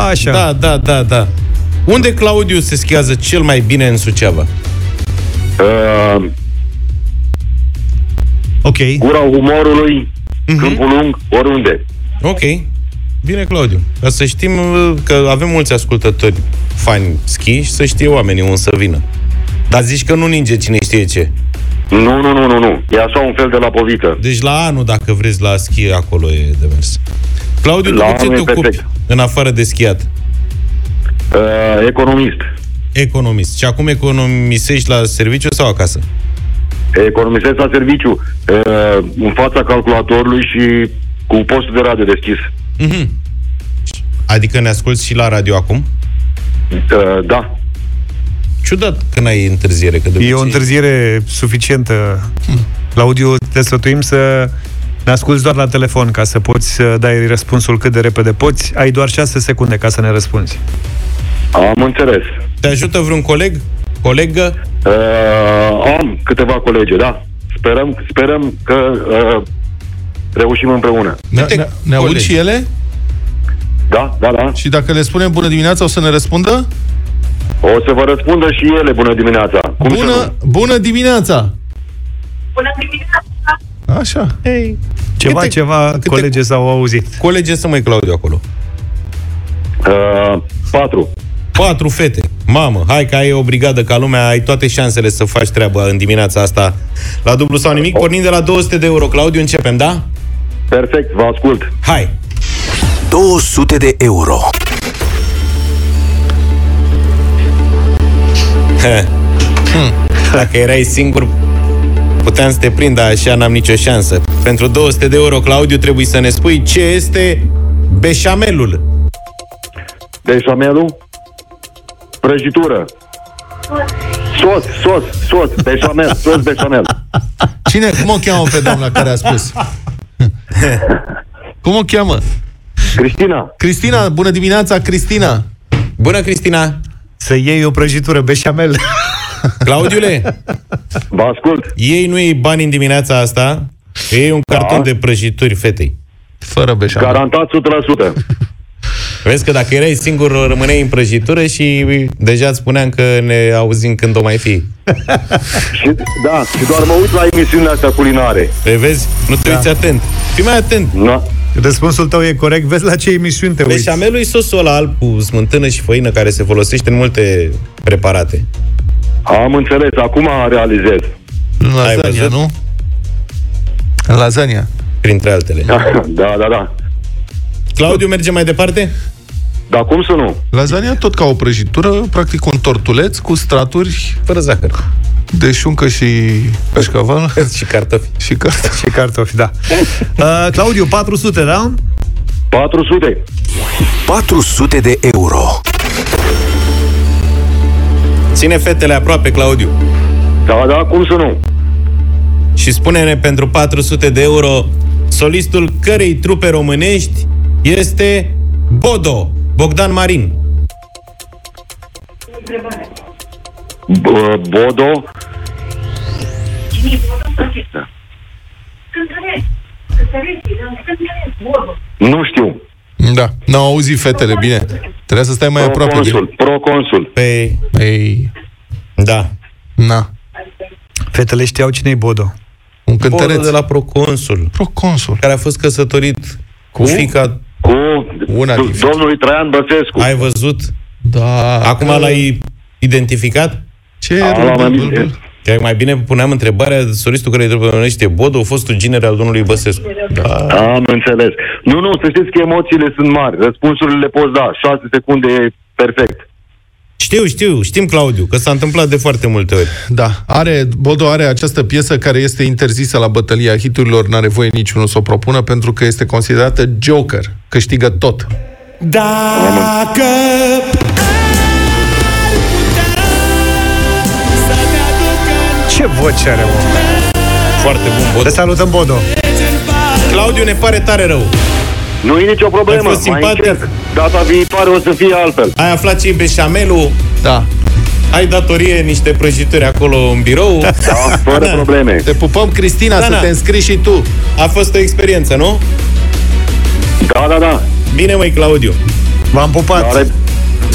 Așa. Da, da, da, da. Unde Claudiu se schiază cel mai bine în Suceava? Uh, ok. Gura umorului, uh-huh. Câmpul Lung, oriunde. Ok. Bine, Claudiu. Ca să știm că avem mulți ascultători fani schi și să știe oamenii unde să vină. Dar zici că nu ninge cine știe ce. Nu, nu, nu, nu, nu. E așa un fel de la povită. Deci la anul, dacă vreți, la schi, acolo e de mers. Claudiu, la ce te ocupi în afară de schiat? Uh, economist. Economist. Și acum economisești la serviciu sau acasă? Economisesc la serviciu, uh, în fața calculatorului și cu postul de radio deschis. Mm-hmm. Adică ne asculti și la radio acum? Uh, da. Ciudat că n-ai întârziere. Că de E o obicei- întârziere suficientă. La audio te sfătuim să ne asculti doar la telefon ca să poți să dai răspunsul cât de repede poți. Ai doar 6 secunde ca să ne răspunzi. Am înțeles. Te ajută vreun coleg? Colegă? Uh, am câteva colegi, da. Sperăm, sperăm că uh, reușim împreună. Ne, ne, ne aud colegi. și ele? Da, da, da. Și dacă le spunem bună dimineața, o să ne răspundă? O să vă răspundă și ele, bună dimineața. Cum să Bună, bună dimineața! Bună dimineața! Așa. Hey. Ceva, Câte- ceva, câte- colege s-au auzit. Colege să mai Claudiu acolo. Uh, patru. Patru fete. Mamă, hai că ai o brigadă ca lumea, ai toate șansele să faci treaba în dimineața asta. La dublu sau nimic, pornind de la 200 de euro. Claudiu, începem, da? Perfect, vă ascult. Hai! 200 de euro. Dacă erai singur, puteam să te prind, dar așa n-am nicio șansă. Pentru 200 de euro, Claudiu, trebuie să ne spui ce este beșamelul. Beșamelul? Prăjitură. Sos, sos, sos, beșamel, sos beșamel. Cine, cum o cheamă pe doamna care a spus? cum o cheamă? Cristina. Cristina, bună dimineața, Cristina! Bună, Cristina! Să iei o prăjitură beșamel. Claudiule, Vă ascult. ei nu iei bani în dimineața asta, iei un carton de prăjituri fetei. Fără beșamel. Garantat 100%. Vezi că dacă erai singur, rămâneai în prăjitură și deja îți spuneam că ne auzim când o mai fi. și, da, și doar mă uit la emisiunile astea culinare. Pe vezi? Nu te Da. uiți atent. Fii mai atent. Da. Răspunsul tău e corect. Vezi la ce emisiuni te uiți. Beșamelul e sosul ăla alb cu smântână și făină care se folosește în multe preparate. Am înțeles, acum realizez. Lasagna, văzut? nu? Lasagna. Printre altele. <laughs> Da, da, da. Claudiu, merge mai departe? Dar cum să nu? Lasagna tot ca o prăjitură, practic un tortuleț cu straturi Fără zahăr. de șuncă și cașcaval <laughs> Și cartofi. și cartofi. Și cartofi, da. <laughs> Uh, Claudiu, 400, da? 400. 400 de euro. Ține fetele aproape, Claudiu. Da, da, cum să nu? Și spune-ne pentru 400 de euro solistul cărei trupe românești este Bodo, Bogdan Marin. B- Bodo. Nu știu. Da, n-au auzit fetele, bine. Trebuia să stai mai aproape de... Proconsul, proconsul. Pe... Ei, Da. na, Fetele știau cine e Bodo. un Bodo cântăreț. de la Proconsul, Proconsul. care a fost căsătorit cu fica... Cu Una din d- domnului Traian Băsescu. Ai văzut? Da. Acum că- l-ai identificat? Ce A, l-am râbă, amintit. bâlbâl? Că mai bine puneam întrebarea solistul care trebuie românește Bodo, fostul ginere al domnului Băsescu. Am înțeles. Nu, nu, să știți că emoțiile sunt mari. Răspunsurile le poți da. 6 secunde e perfect. Știu, știu, știm, Claudiu, că s-a întâmplat de foarte multe ori. Da, are, Bodo are această piesă care este interzisă la bătălia hiturilor, n-are voie niciunul să o propună pentru că este considerată Joker, câștigă tot. Dacă Ce voce are, mă? Foarte bun, Te Bodo. salutăm, Bodo. Claudiu, ne pare tare rău. Nu e nicio problemă. Ați fost mai simpatic. încerc. Data viitoare o să fie altfel. Ai aflat ce e beșamelul, Da. ai datorie niște prăjituri acolo în birou. Da, fără probleme. Te pupăm, Cristina, Da, să da. te înscrii și tu. A fost o experiență, nu? Da, da, da. Bine, măi, Claudiu. V-am pupat. La, re-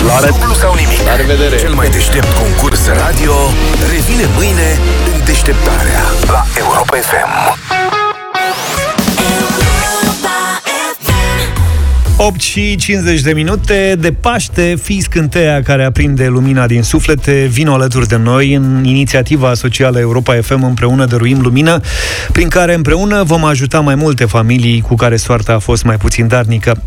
la re- Dublu sau nimic. La revedere. Cel mai deștept concurs radio revine mâine în deșteptarea la Europa FM. 8 și 50 de minute de Paște, fii scânteia care aprinde lumina din suflete, vin alături de noi în inițiativa socială Europa FM împreună dăruim lumină, prin care împreună vom ajuta mai multe familii cu care soarta a fost mai puțin darnică.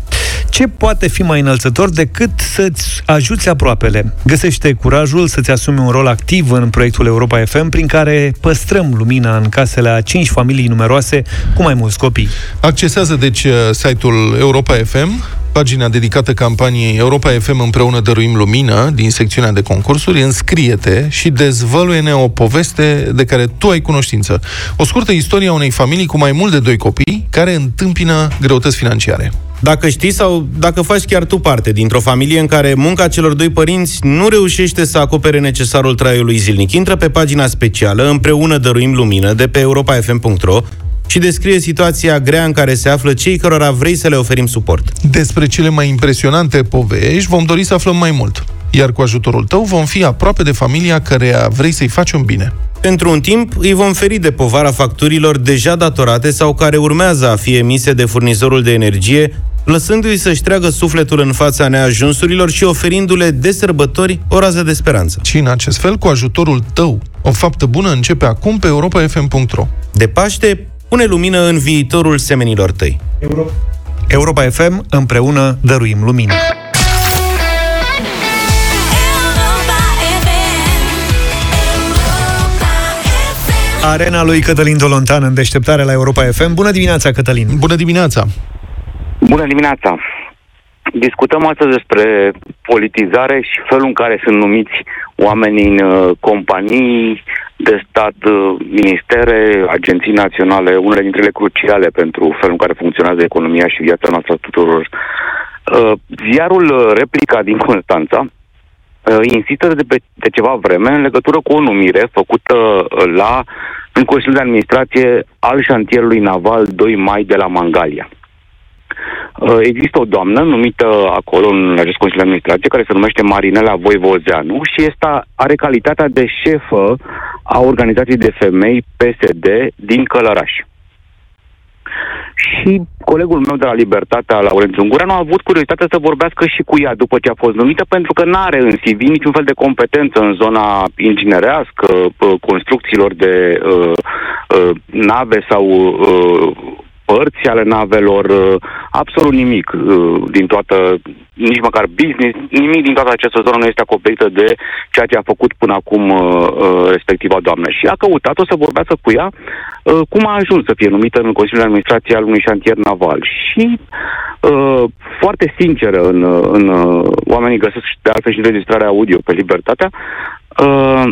Ce poate fi mai înălțător decât să-ți ajuți aproapele? Găsește curajul să-ți asumi un rol activ în proiectul Europa FM, prin care păstrăm lumina în casele a 5 familii numeroase cu mai mulți copii. Accesează, deci, uh, site-ul Europa FM, pagina dedicată campaniei Europa FM împreună dăruim lumină din secțiunea de concursuri, înscrie-te și dezvăluie-ne o poveste de care tu ai cunoștință. O scurtă istorie a unei familii cu mai mult de doi copii care întâmpină greutăți financiare. Dacă știi sau dacă faci chiar tu parte dintr-o familie în care munca celor doi părinți nu reușește să acopere necesarul traiului zilnic, intră pe pagina specială Împreună dăruim lumină de pe europafm.ro și descrie situația grea în care se află cei cărora vrei să le oferim suport. Despre cele mai impresionante povești vom dori să aflăm mai mult. Iar cu ajutorul tău vom fi aproape de familia căreia vrei să-i faci un bine. Pentru un timp îi vom feri de povara facturilor deja datorate sau care urmează a fi emise de furnizorul de energie, lăsându-i să-și treagă sufletul în fața neajunsurilor și oferindu-le de sărbători o rază de speranță. Și în acest fel, cu ajutorul tău, o faptă bună începe acum pe europafm.ro. De Paște, pune lumină în viitorul semenilor tăi. Europa FM, împreună dăruim lumină. Arena lui Cătălin Dolontan în deșteptare la Europa FM. Bună dimineața, Cătălin! Bună dimineața! Bună dimineața! Discutăm astăzi despre politizare și felul în care sunt numiți oamenii în uh, companii de stat, uh, ministere, agenții naționale, unele dintre ele cruciale pentru felul în care funcționează economia și viața noastră a tuturor. Uh, ziarul uh, Replica din Constanța uh, insistă de, pe, de ceva vreme în legătură cu o numire făcută uh, la în Consiliul de Administrație al șantierului naval 2 mai de la Mangalia. Uh, Există o doamnă numită acolo în acest Consiliu de Administrație care se numește Marinela Voivozeanu și este, are calitatea de șefă a organizației de femei PSD din Călăraș. Și colegul meu de la Libertatea, Laurențiu Ungureanu, a avut curiozitate să vorbească și cu ea după ce a fost numită, pentru că nu are în CV niciun fel de competență în zona inginerească, p- construcțiilor de uh, uh, nave sau uh, părți ale navelor, uh, absolut nimic uh, din toată, nici măcar business, nimic din toată această zonă nu este acoperită de ceea ce a făcut până acum uh, uh, respectiva doamnă. Și a căutat-o să vorbească cu ea uh, cum a ajuns să fie numită în Consiliul de Administrație al unui șantier naval. Și uh, foarte sinceră în, uh, în uh, oamenii găsesc de altfel și înregistrarea audio pe Libertatea, uh,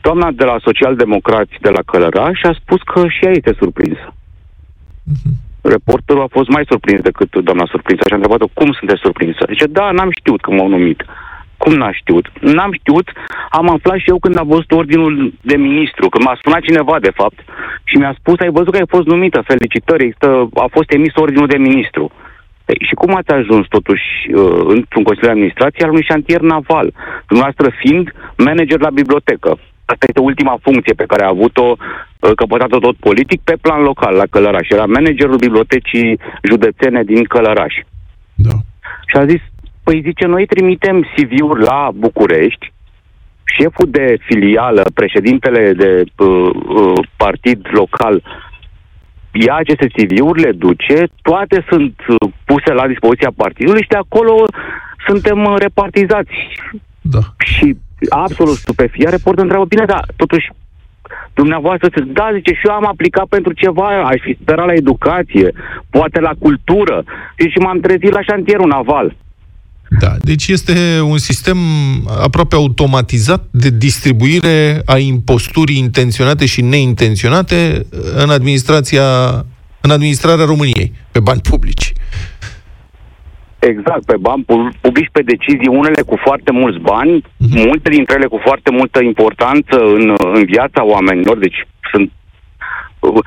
doamna de la Social-Democrați de la Călăraș a spus că și ea este surprinsă. Reporterul a fost mai surprins decât doamna surprinsă și a întrebat-o cum sunteți surprinsă. Zice, da, n-am știut că m-au numit. Cum n-am știut? N-am știut, am aflat și eu când a văzut ordinul de ministru, când m-a sunat cineva, de fapt, și mi-a spus, ai văzut că ai fost numită, felicitări, există, a fost emis ordinul de ministru. Ei, și cum ați ajuns totuși uh, într-un Consiliu de Administrație al unui șantier naval, dumneavoastră fiind manager la bibliotecă? Asta este ultima funcție pe care a avut-o, uh, căpătată tot politic, pe plan local, la Călăraș. Era managerul bibliotecii județene din Călăraș. Da. Și a zis, păi zice, noi trimitem CV-uri la București, șeful de filială, președintele de uh, uh, partid local, ia aceste CV-uri, le duce, toate sunt uh, puse la dispoziția partidului și de acolo suntem uh, repartizați. Da. Și absolut stupefiat, reporterul întreabă, bine, dar totuși dumneavoastră să da, zice, și eu am aplicat pentru ceva, aș fi sperat la educație, poate la cultură, deci și m-am trezit la șantierul naval. Da, deci este un sistem aproape automatizat de distribuire a imposturii intenționate și neintenționate în administrația în administrarea României, pe bani publici. Exact, pe bani pu- publici pe decizii, unele cu foarte mulți bani, Mhm. multe dintre ele cu foarte multă importanță în, în viața oamenilor, deci sunt uh, uh,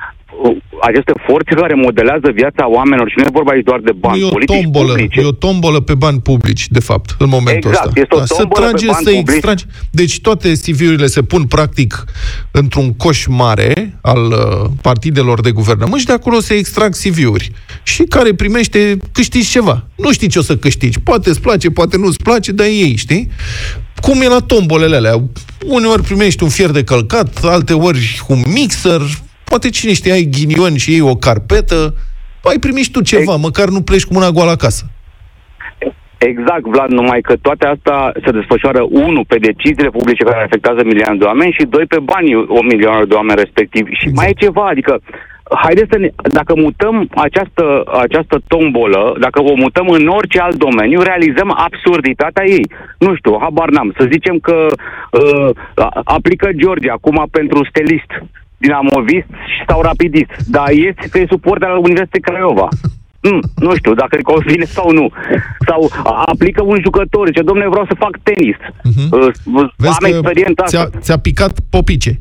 aceste forțe care modelează viața oamenilor și nu e vorba aici doar de bani e o politici tombolă, publice. e o tombolă pe bani publici, de fapt, în momentul Exact, ăsta. este o să tombolă pe trage, bani să publici. extragi. Deci toate CV-urile se pun practic într-un coș mare al uh, partidelor de guvernământ și de acolo se extrag CV-uri. Și care primește, câștigi ceva. Nu știi ce o să câștigi. Poate îți place, poate nu-ți place, dar ei, știi? Cum e la tombolele alea? Uneori primești un fier de călcat, alte ori un mixer, poate cine știe, ai ghinion și ei o carpetă, ai primit și tu ceva, măcar nu pleci cu mâna goală acasă. Exact, Vlad, numai că toate astea se desfășoară, unu, pe deciziile publice care afectează milioane de oameni și doi, pe banii o milioane de oameni respectiv. Și mai e ceva, adică haideți să ne, dacă mutăm această, această tombolă, dacă o mutăm în orice alt domeniu, realizăm absurditatea ei. Nu știu, habar n-am. Să zicem că uh, a- aplică George acum pentru stelist, dinamovist sau rapidist, dar este că e suporter al Universității Craiova. Mm, nu știu dacă îi convine sau nu. Sau a- aplică un jucător, zice, domnule, vreau să fac tenis. Uh, Vezi am că experiența ți-a, asta. ți-a picat popice.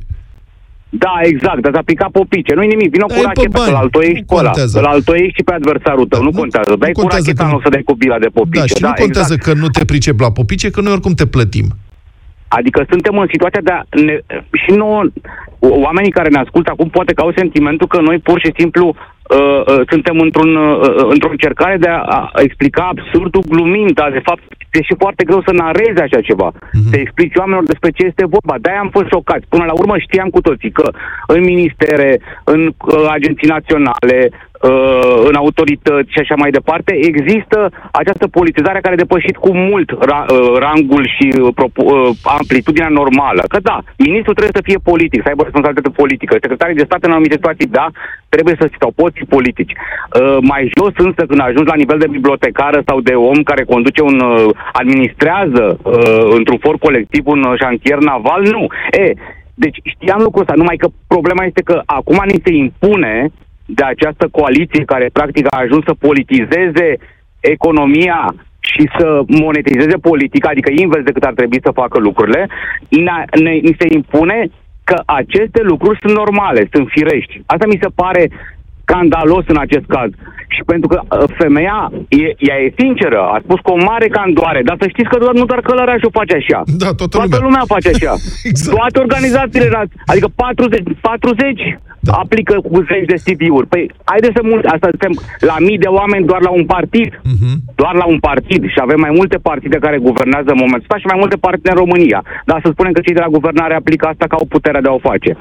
Da, exact, dar ți-a picat popice. Nu-i nimic, vină cu Dai pe racheta, bani, că-l altoiești nu pe ăla. contează. Îl altoiești și pe adversarul tău, nu contează. Dai cu contează racheta că- în loc să dai cu bila de popice. Da, și nu contează exact. că nu te pricep la popice, că noi oricum te plătim. Adică suntem în situația de a ne, și nouă, oamenii care ne ascultă acum poate că au sentimentul că noi pur și simplu uh, uh, suntem într-un, uh, într-o încercare de a, a explica absurdul glumind, dar de fapt e și foarte greu să narezi așa ceva. Mm-hmm. Să explici oamenilor despre ce este vorba. De-aia am fost șocați. Până la urmă știam cu toții că în ministere, în uh, agenții naționale, uh, în autorități și așa mai departe, există această politizare care a depășit cu mult ra, uh, rangul și uh, propo- uh, amplitudinea normală. Că da, ministrul trebuie să fie politic, să aibă responsabilitate politică. Secretarii de stat în anumite situații, da, trebuie să fie, sau pot fi politici. Uh, mai jos însă, când ajungi la nivel de bibliotecară sau de om care conduce un, uh, administrează uh, într-un for colectiv un uh, șantier naval, nu. E, deci știam lucrul ăsta, numai că problema este că acum ni se impune de această coaliție care practic a ajuns să politizeze economia și să monetizeze politica, adică invers decât ar trebui să facă lucrurile, ne, ne, ni se impune că aceste lucruri sunt normale, sunt firești. Asta mi se pare scandalos în acest caz. Și pentru că uh, femeia, e, ea e sinceră, a spus cu o mare candoare, dar să știți că doar, nu doar călărașul face așa. Da, toată, toată lumea. lumea face așa. <laughs> exact. Toate organizațiile, ra- adică 40, 40 da. aplică cu zeci de CV-uri. Păi, haideți să mult, asta suntem la mii de oameni doar la un partid. Mhm. Doar la un partid și avem mai multe partide care guvernează în momentul ăsta și mai multe partide în România. Dar să spunem că cei de la guvernare aplică asta ca o putere de a o face.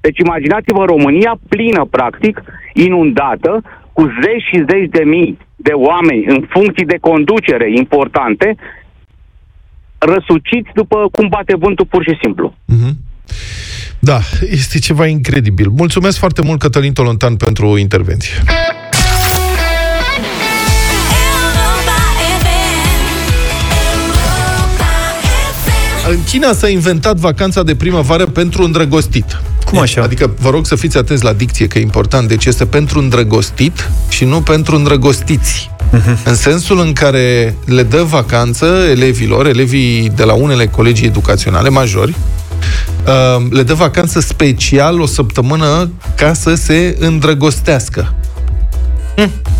Deci imaginați-vă România plină, practic, inundată, cu zeci și zeci de mii de oameni în funcții de conducere importante, răsuciți după cum bate vântul pur și simplu. Da, este ceva incredibil. Mulțumesc foarte mult, Cătălin Tolontan, pentru intervenție. În China s-a inventat vacanța de primăvară pentru îndrăgostit. Cum așa? Adică vă rog să fiți atenți la dicție, că e important. Deci este pentru îndrăgostit și nu pentru îndrăgostiți. În sensul în care le dă vacanță elevilor, elevii de la unele colegii educaționale majori, uh, le dă vacanță special o săptămână ca să se îndrăgostească.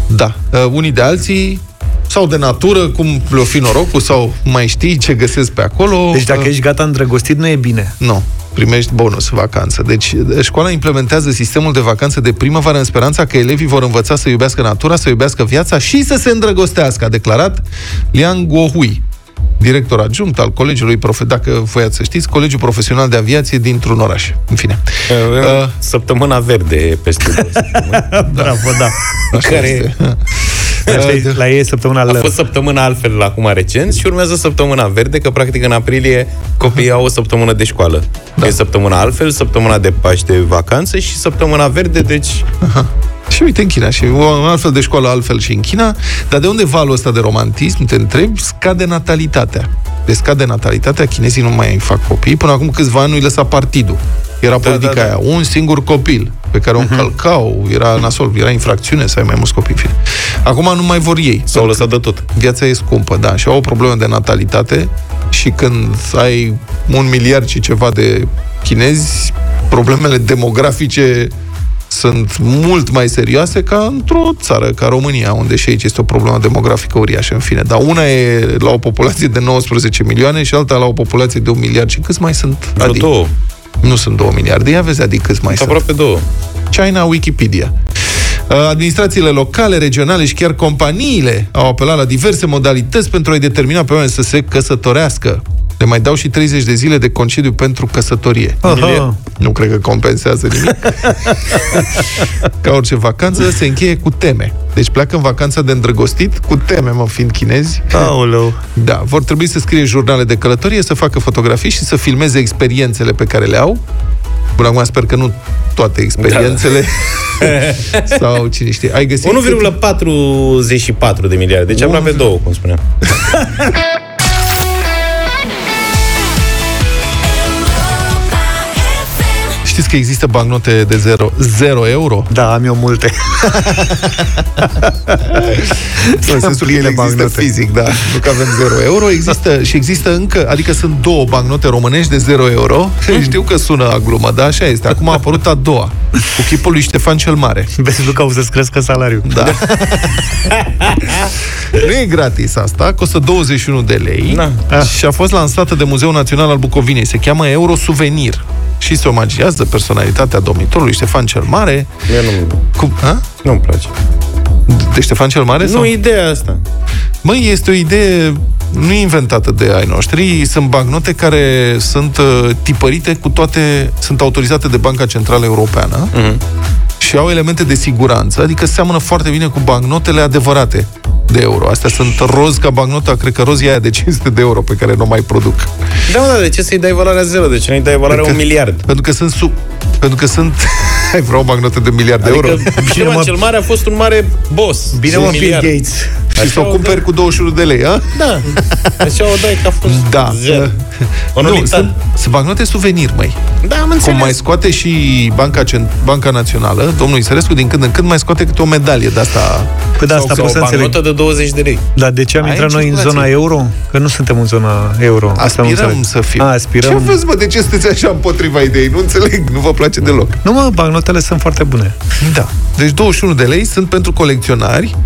Da. Uh, unii de alții sau de natură, cum le-o fi norocul, sau mai știi ce găsesc pe acolo. Deci dacă Uh, ești gata îndrăgostit, nu e bine. nu, primești bonus vacanță. Deci școala implementează sistemul de vacanță de primăvară în speranța că elevii vor învăța să iubească natura, să iubească viața și să se îndrăgostească, a declarat Liang Guohui, director adjunct al colegiului, profe- dacă voiați să știți, Colegiul Profesional de Aviație dintr-un oraș. În fine. Uh, Săptămâna verde peste două săptămâni. <laughs> Bravo, da. Așa care este. Asta e- la ei e săptămâna a lor. fost săptămâna altfel acum recent și urmează săptămâna verde, că practic în aprilie copiii au o săptămână de școală. Da. E săptămâna altfel, săptămâna de Paște de vacanță și săptămâna verde, deci Aha. Și uite în China, și o altfel de școală, altfel și în China, dar de unde valul ăsta de romantism, te întreb, scade natalitatea. Deci scade natalitatea, chinezii nu mai fac copii, până acum câțiva ani nu-i lăsa partidul. Era da, politica da, da. aia, un singur copil pe care o încălcau, era nasol, era infracțiune să ai mai mulți copii. în fine. Acum nu mai vor ei. s-au lăsat de tot. Viața e scumpă, da, și au o problemă de natalitate și când ai un miliard și ceva de chinezi, problemele demografice sunt mult mai serioase ca într-o țară ca România, unde și aici este o problemă demografică uriașă, în fine. Dar una e la o populație de 19 milioane și alta la o populație de un miliard. Și câți mai sunt? Vreo Adi? două. Nu sunt două miliarde. Ia vezi, Adi, câți mai sunt? Aproape două. China Wikipedia. Uh, Administrațiile locale, regionale și chiar companiile au apelat la diverse modalități pentru a-i determina pe oameni să se căsătorească. Le mai dau și 30 de zile de concediu pentru căsătorie. Aha. Nu cred că compensează nimic. <laughs> Ca orice vacanță, se încheie cu teme. Deci pleacă în vacanța de îndrăgostit cu teme, mă, fiind chinezi. Aoleu. Da, vor trebui să scrie jurnale de călătorie, să facă fotografii și să filmeze experiențele pe care le au Bun, acum sper că nu toate experiențele Da. <laughs> sau cine știe. Ai găsit 1,44 de miliarde, deci aproape două, cum spuneam. <laughs> Știți că există bancnote de 0, 0 euro? Da, am eu multe. în sensul că ele există bancnote. fizic, da. Nu că avem 0 euro. Există, <laughs> și există încă, adică sunt două bancnote românești de 0 euro. Știu că sună a glumă, dar așa este. Acum a apărut a doua, cu chipul lui Ștefan cel Mare. Vezi, nu că au să-ți crească salariul. Da. <laughs> nu e gratis asta, costă 21 de lei Da. și a fost lansată de Muzeul Național al Bucovinei. Se cheamă Euro Souvenir și se omagiază personalitatea domnitorului Ștefan cel Mare. Mie nu, Cum? A? nu-mi place. De Ștefan cel Mare? Nu, sau? ideea asta. Măi, este o idee nu e inventată de ai noștri, sunt bancnote care sunt uh, tipărite cu toate, sunt autorizate de Banca Centrală Europeană Mhm. și au elemente de siguranță, adică seamănă foarte bine cu bancnotele adevărate de euro. Astea sunt roz ca bancnota, cred că roz e aia de 500 de euro pe care nu mai produc. Da, mă, da, de ce să-i dai valoarea zero? De ce nu-i dai valoarea un miliard? Pentru că sunt sub... Pentru că sunt... <laughs> Ai vreo bancnotă de un miliard de euro? Adică Ștefan cel Mare a fost un mare boss. Bine, Un mă, Bill miliard. Gates. Și să o cumperi cu 21 de lei, a? Da. Așa o dai că a fost Da. zero. O nu, nulitat. sunt, sunt bancnote suvenir, măi. Da, am Cum înțeles. mai scoate și Banca, Cent- Banca Națională, domnul Isărescu, din când în când mai scoate câte o medalie de asta. Păi da, asta Sau pot să o înțeleg. bancnotă de 20 de lei. Dar de ce am Ai intrat în noi în circulație. zona euro? Că nu suntem în zona euro. Asta nu Aspirăm înțeleg. să fim. A, Ce aspirăm. vezi, mă, de ce sunteți așa împotriva ideii? Nu înțeleg, nu vă place deloc. Nu, mă, bancnotele sunt foarte bune. Da. Deci 21 de lei sunt pentru colecționari.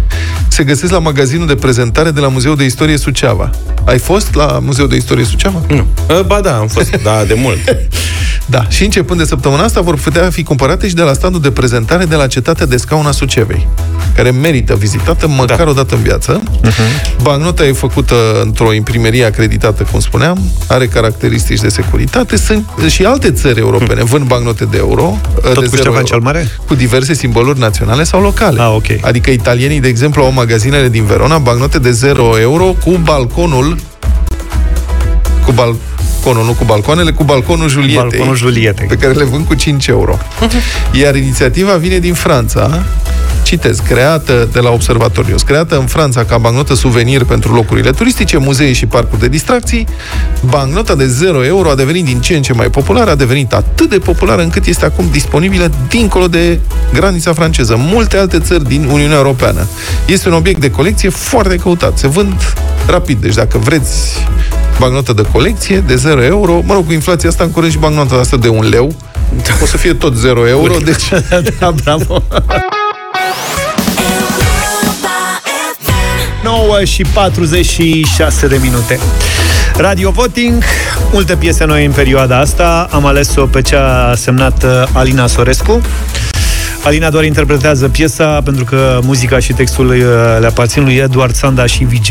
Se găsesc la magazinul de prezentare de la Muzeul de Istorie Suceava. Ai fost la Muzeul de Istorie Suceava? Nu. Ba da, am fost, <laughs> da, de mult. Da, și începând de săptămâna asta vor putea fi cumpărate și de la standul de prezentare de la Cetatea de Scaun a Sucevei, care merită vizitată măcar da. o dată în viață. Uh-huh. Bancnota e făcută într-o imprimerie acreditată, cum spuneam, are caracteristici de securitate. Sunt și alte țări europene vând bancnote de euro. Tot de cu zero Ștefan euro, cel Mare? Cu diverse simboluri naționale sau locale. Ah, ok. Adică italienii, de exemplu, au magazinele din Verona, bancnote de 0 euro cu balconul cu balconul, nu cu balcoanele, cu balconul Julietei. Balconul Julietei. Pe care le vând cu 5 euro. <laughs> Iar inițiativa vine din Franța, citez, creată de la Observator News, creată în Franța ca bancnotă suvenir pentru locurile turistice, muzee și parcuri de distracții, bancnota de 0 euro a devenit din ce în ce mai populară, a devenit atât de populară încât este acum disponibilă dincolo de granița franceză, în multe alte țări din Uniunea Europeană. Este un obiect de colecție foarte căutat. Se vând rapid, deci dacă vreți bancnotă de colecție de 0 euro, mă rog, cu inflația asta încuraj și bancnota asta de un leu, o să fie tot 0 euro, deci... <laughs> da, bravo. <laughs> 9 și 46 de minute. Radio Voting, multe piese noi în perioada asta. Am ales-o pe cea semnată Alina Sorescu. Alina doar interpretează piesa pentru că muzica și textul uh, le aparțin lui Eduard Sanda și VJ.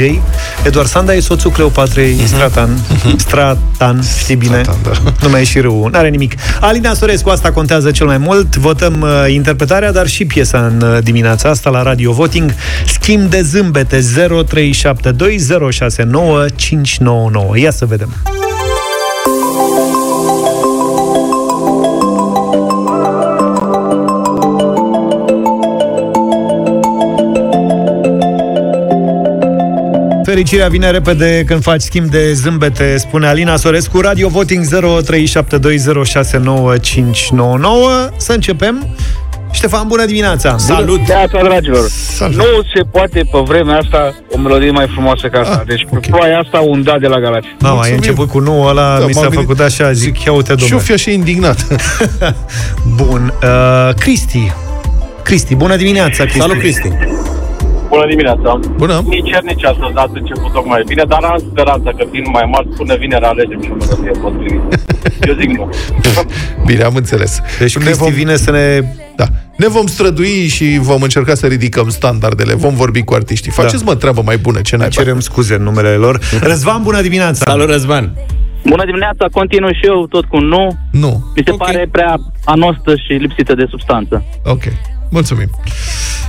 Eduard Sanda e soțul Cleopatrei uh-huh. Stratan. Uh-huh. Stratan, știi bine? Stratan, da. <laughs> Nu mai e și râul, n-are nimic. Alina Sorescu, asta contează cel mai mult. Votăm uh, interpretarea, dar și piesa în uh, dimineața asta la Radio Voting. Schimb de zâmbete 0372069599. Ia să vedem. Fericirea vine repede când faci schimb de zâmbete, spune Alina Sorescu. Radio Voting 0372069599. Să începem. Ștefan, bună dimineața! Salut! Neața, dragilor! Salut. Nu se poate pe vremea asta o melodie mai frumoasă ca asta. Ah, deci ok. pe ploaia asta un da de la Galați. Mama, ai Mulțumim. început cu nu, ăla Da, mi m-am s-a gândit- făcut așa, zic, ia uite, Și eu domnule. fi așa indignat. <laughs> Bun. Uh, Cristi. Cristi, bună dimineața, Cristi. Salut, Cristi! Bună dimineața! Bună! Nici ieri, nici astăzi n-ați început tocmai bine, dar am speranța că fiind mai mari, până vineri alegem și o melodie potrivită. Eu zic nu. <laughs> Bine, am înțeles. Deci ne Cristi vom, vine să ne... da, ne vom strădui și vom încerca să ridicăm standardele. Vom vorbi cu artiștii. Faceți, mă, treabă mai bună, ce n-ai Cerem scuze în numele lor. Răzvan, bună dimineața! Salut, Răzvan! Bună dimineața, continuu și eu tot cu nu. Nu. Mi se Ok. pare prea anostă și lipsită de substanță. Ok. Mulțumim.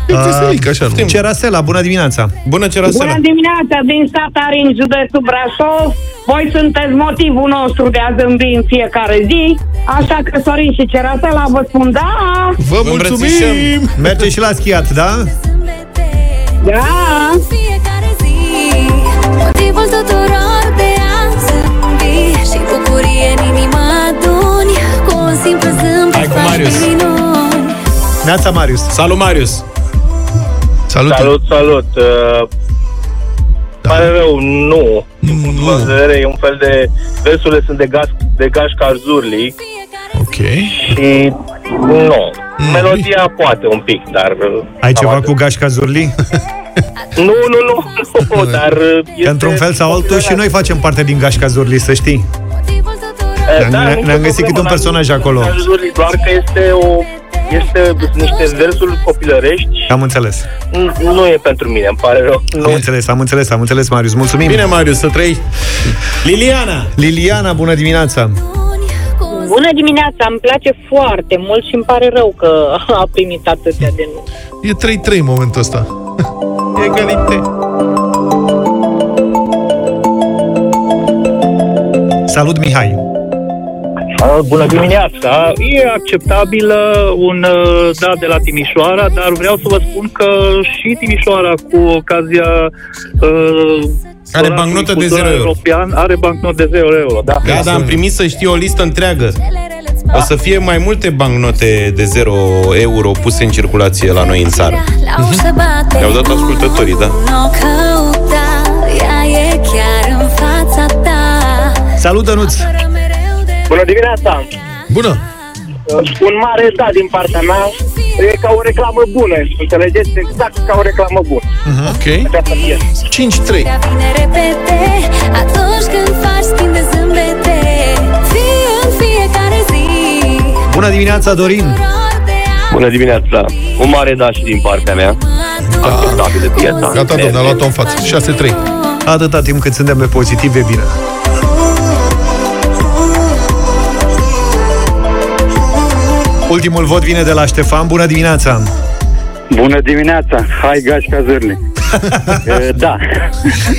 Veselic, așa, nu? Cerasela, bună dimineața! Bună, Bună dimineața din Satarin, județul Brașov. Voi sunteți motivul nostru de a zâmbi în fiecare zi. Așa că Sorin și Cerasela vă spun da! Vă mulțumim! Merge și la schiat, da? Da! Motivul tuturor de a zâmbi Și bucurie în inima aduni Cu un simplu zâmbet Hai cu faci Marius. minuni Neața Marius. Salut, Marius! Salut! Salut, salut! Uh, Pare rău, nu. Din punctul meu de vedere, e un fel de... Versurile sunt de, gas, de gașca Zurli Ok. și nu. Melodia poate un pic, dar... uh, Ai cam ceva atât. cu gașca Zurli? <laughs> Nu, nu, nu, nu, <laughs> dar... uh, Este Într-un fel sau altul și noi facem parte din gașca Zurli, să știi. Eh, Ne- nicio ne-am găsit problemă, câte un dar personaj nu acolo. gașca Zurli, Doar că este o... Este niște versuri copilărești Am înțeles. nu, nu e pentru mine, îmi pare rău. Am înțeles, am înțeles, am înțeles, Marius. Mulțumim. Bine, Marius, să trăi. Liliana! Liliana, bună dimineața! Bună dimineața, îmi place foarte mult și îmi pare rău că a primit atâtea de nu. E 3-3 în momentul ăsta. Egalite. Salut, Mihai! Uh, Bună dimineața! E acceptabil uh, un uh, da de la Timișoara, dar vreau să vă spun că și Timișoara, cu ocazia uh, Are bancnotă de cultural 0 euro. European, are bancnotă de 0 euro, da. Da, da, am primit să știu o listă întreagă. O să fie mai multe bancnote de 0 euro puse în circulație la noi în țară. La ușă bate Mi-au dat ascultătorii, da. Nu căuta Ea e chiar în fața ta Salut, Dănuț! Bună dimineața! Bună! Uh, Un mare da din partea mea e ca o reclamă bună, înțelegeți? Exact ca o reclamă bună. Uh-huh. Ok. Aceasta piesă. 5-3. Vine repete Atunci când faci schimb de zâmbete Fii în fiecare zi Bună dimineața, Dorin! Bună dimineața! Un mare da și din partea mea. Acceptabil de piesa. Gata, domnule, a luat-o în față. 6-3. Atâta timp cât suntem pe pozitiv, e bine. Ultimul vot vine de la Ștefan. Bună dimineața! Bună dimineața! Hai gașca zârli! <laughs> E, da.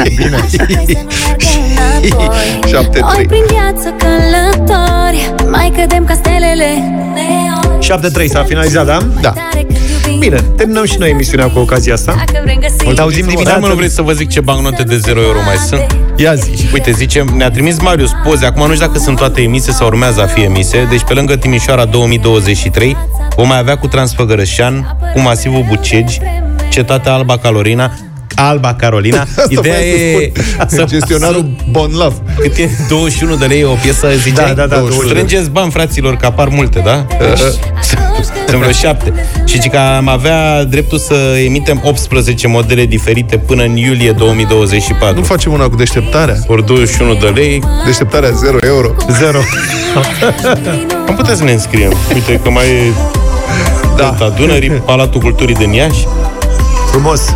Bine. <laughs> Ori prin viață călători Mai cădem ca stelele neon 7-3 s-a finalizat, da? Da. Bine, terminăm și noi emisiunea cu ocazia asta. Dacă vrem găsi Îl auzim Da, dimineața. mă, nu vrei să vă zic ce bancnote de 0 euro mai sunt? Ia zi. Uite, zice, ne-a trimis Marius poze. Acum nu știu dacă sunt toate emise sau urmează a fi emise. Deci pe lângă Timișoara 2023 vom mai avea cu Transfăgărășan, cu masivul Bucegi, Cetatea Alba Calorina, Alba Carolina. <laughs> Asta Ideea voiam e să spun. Gestionarul Bon Love. Cât e 21 de lei o piesă, ziceai? Da, da, da, 21 de lei. Strângeți bani, fraților, că apar multe, da? Sunt vreo șapte. Și zice că am avea dreptul să emitem 18 modele diferite până în iulie 2024. Nu facem una cu deșteptarea? Ori 21 de lei. Deșteptarea 0 euro. 0. <laughs> Am putea să ne înscriem. Uite că mai e da. Dunării, Palatul Culturii din Iași. Frumos.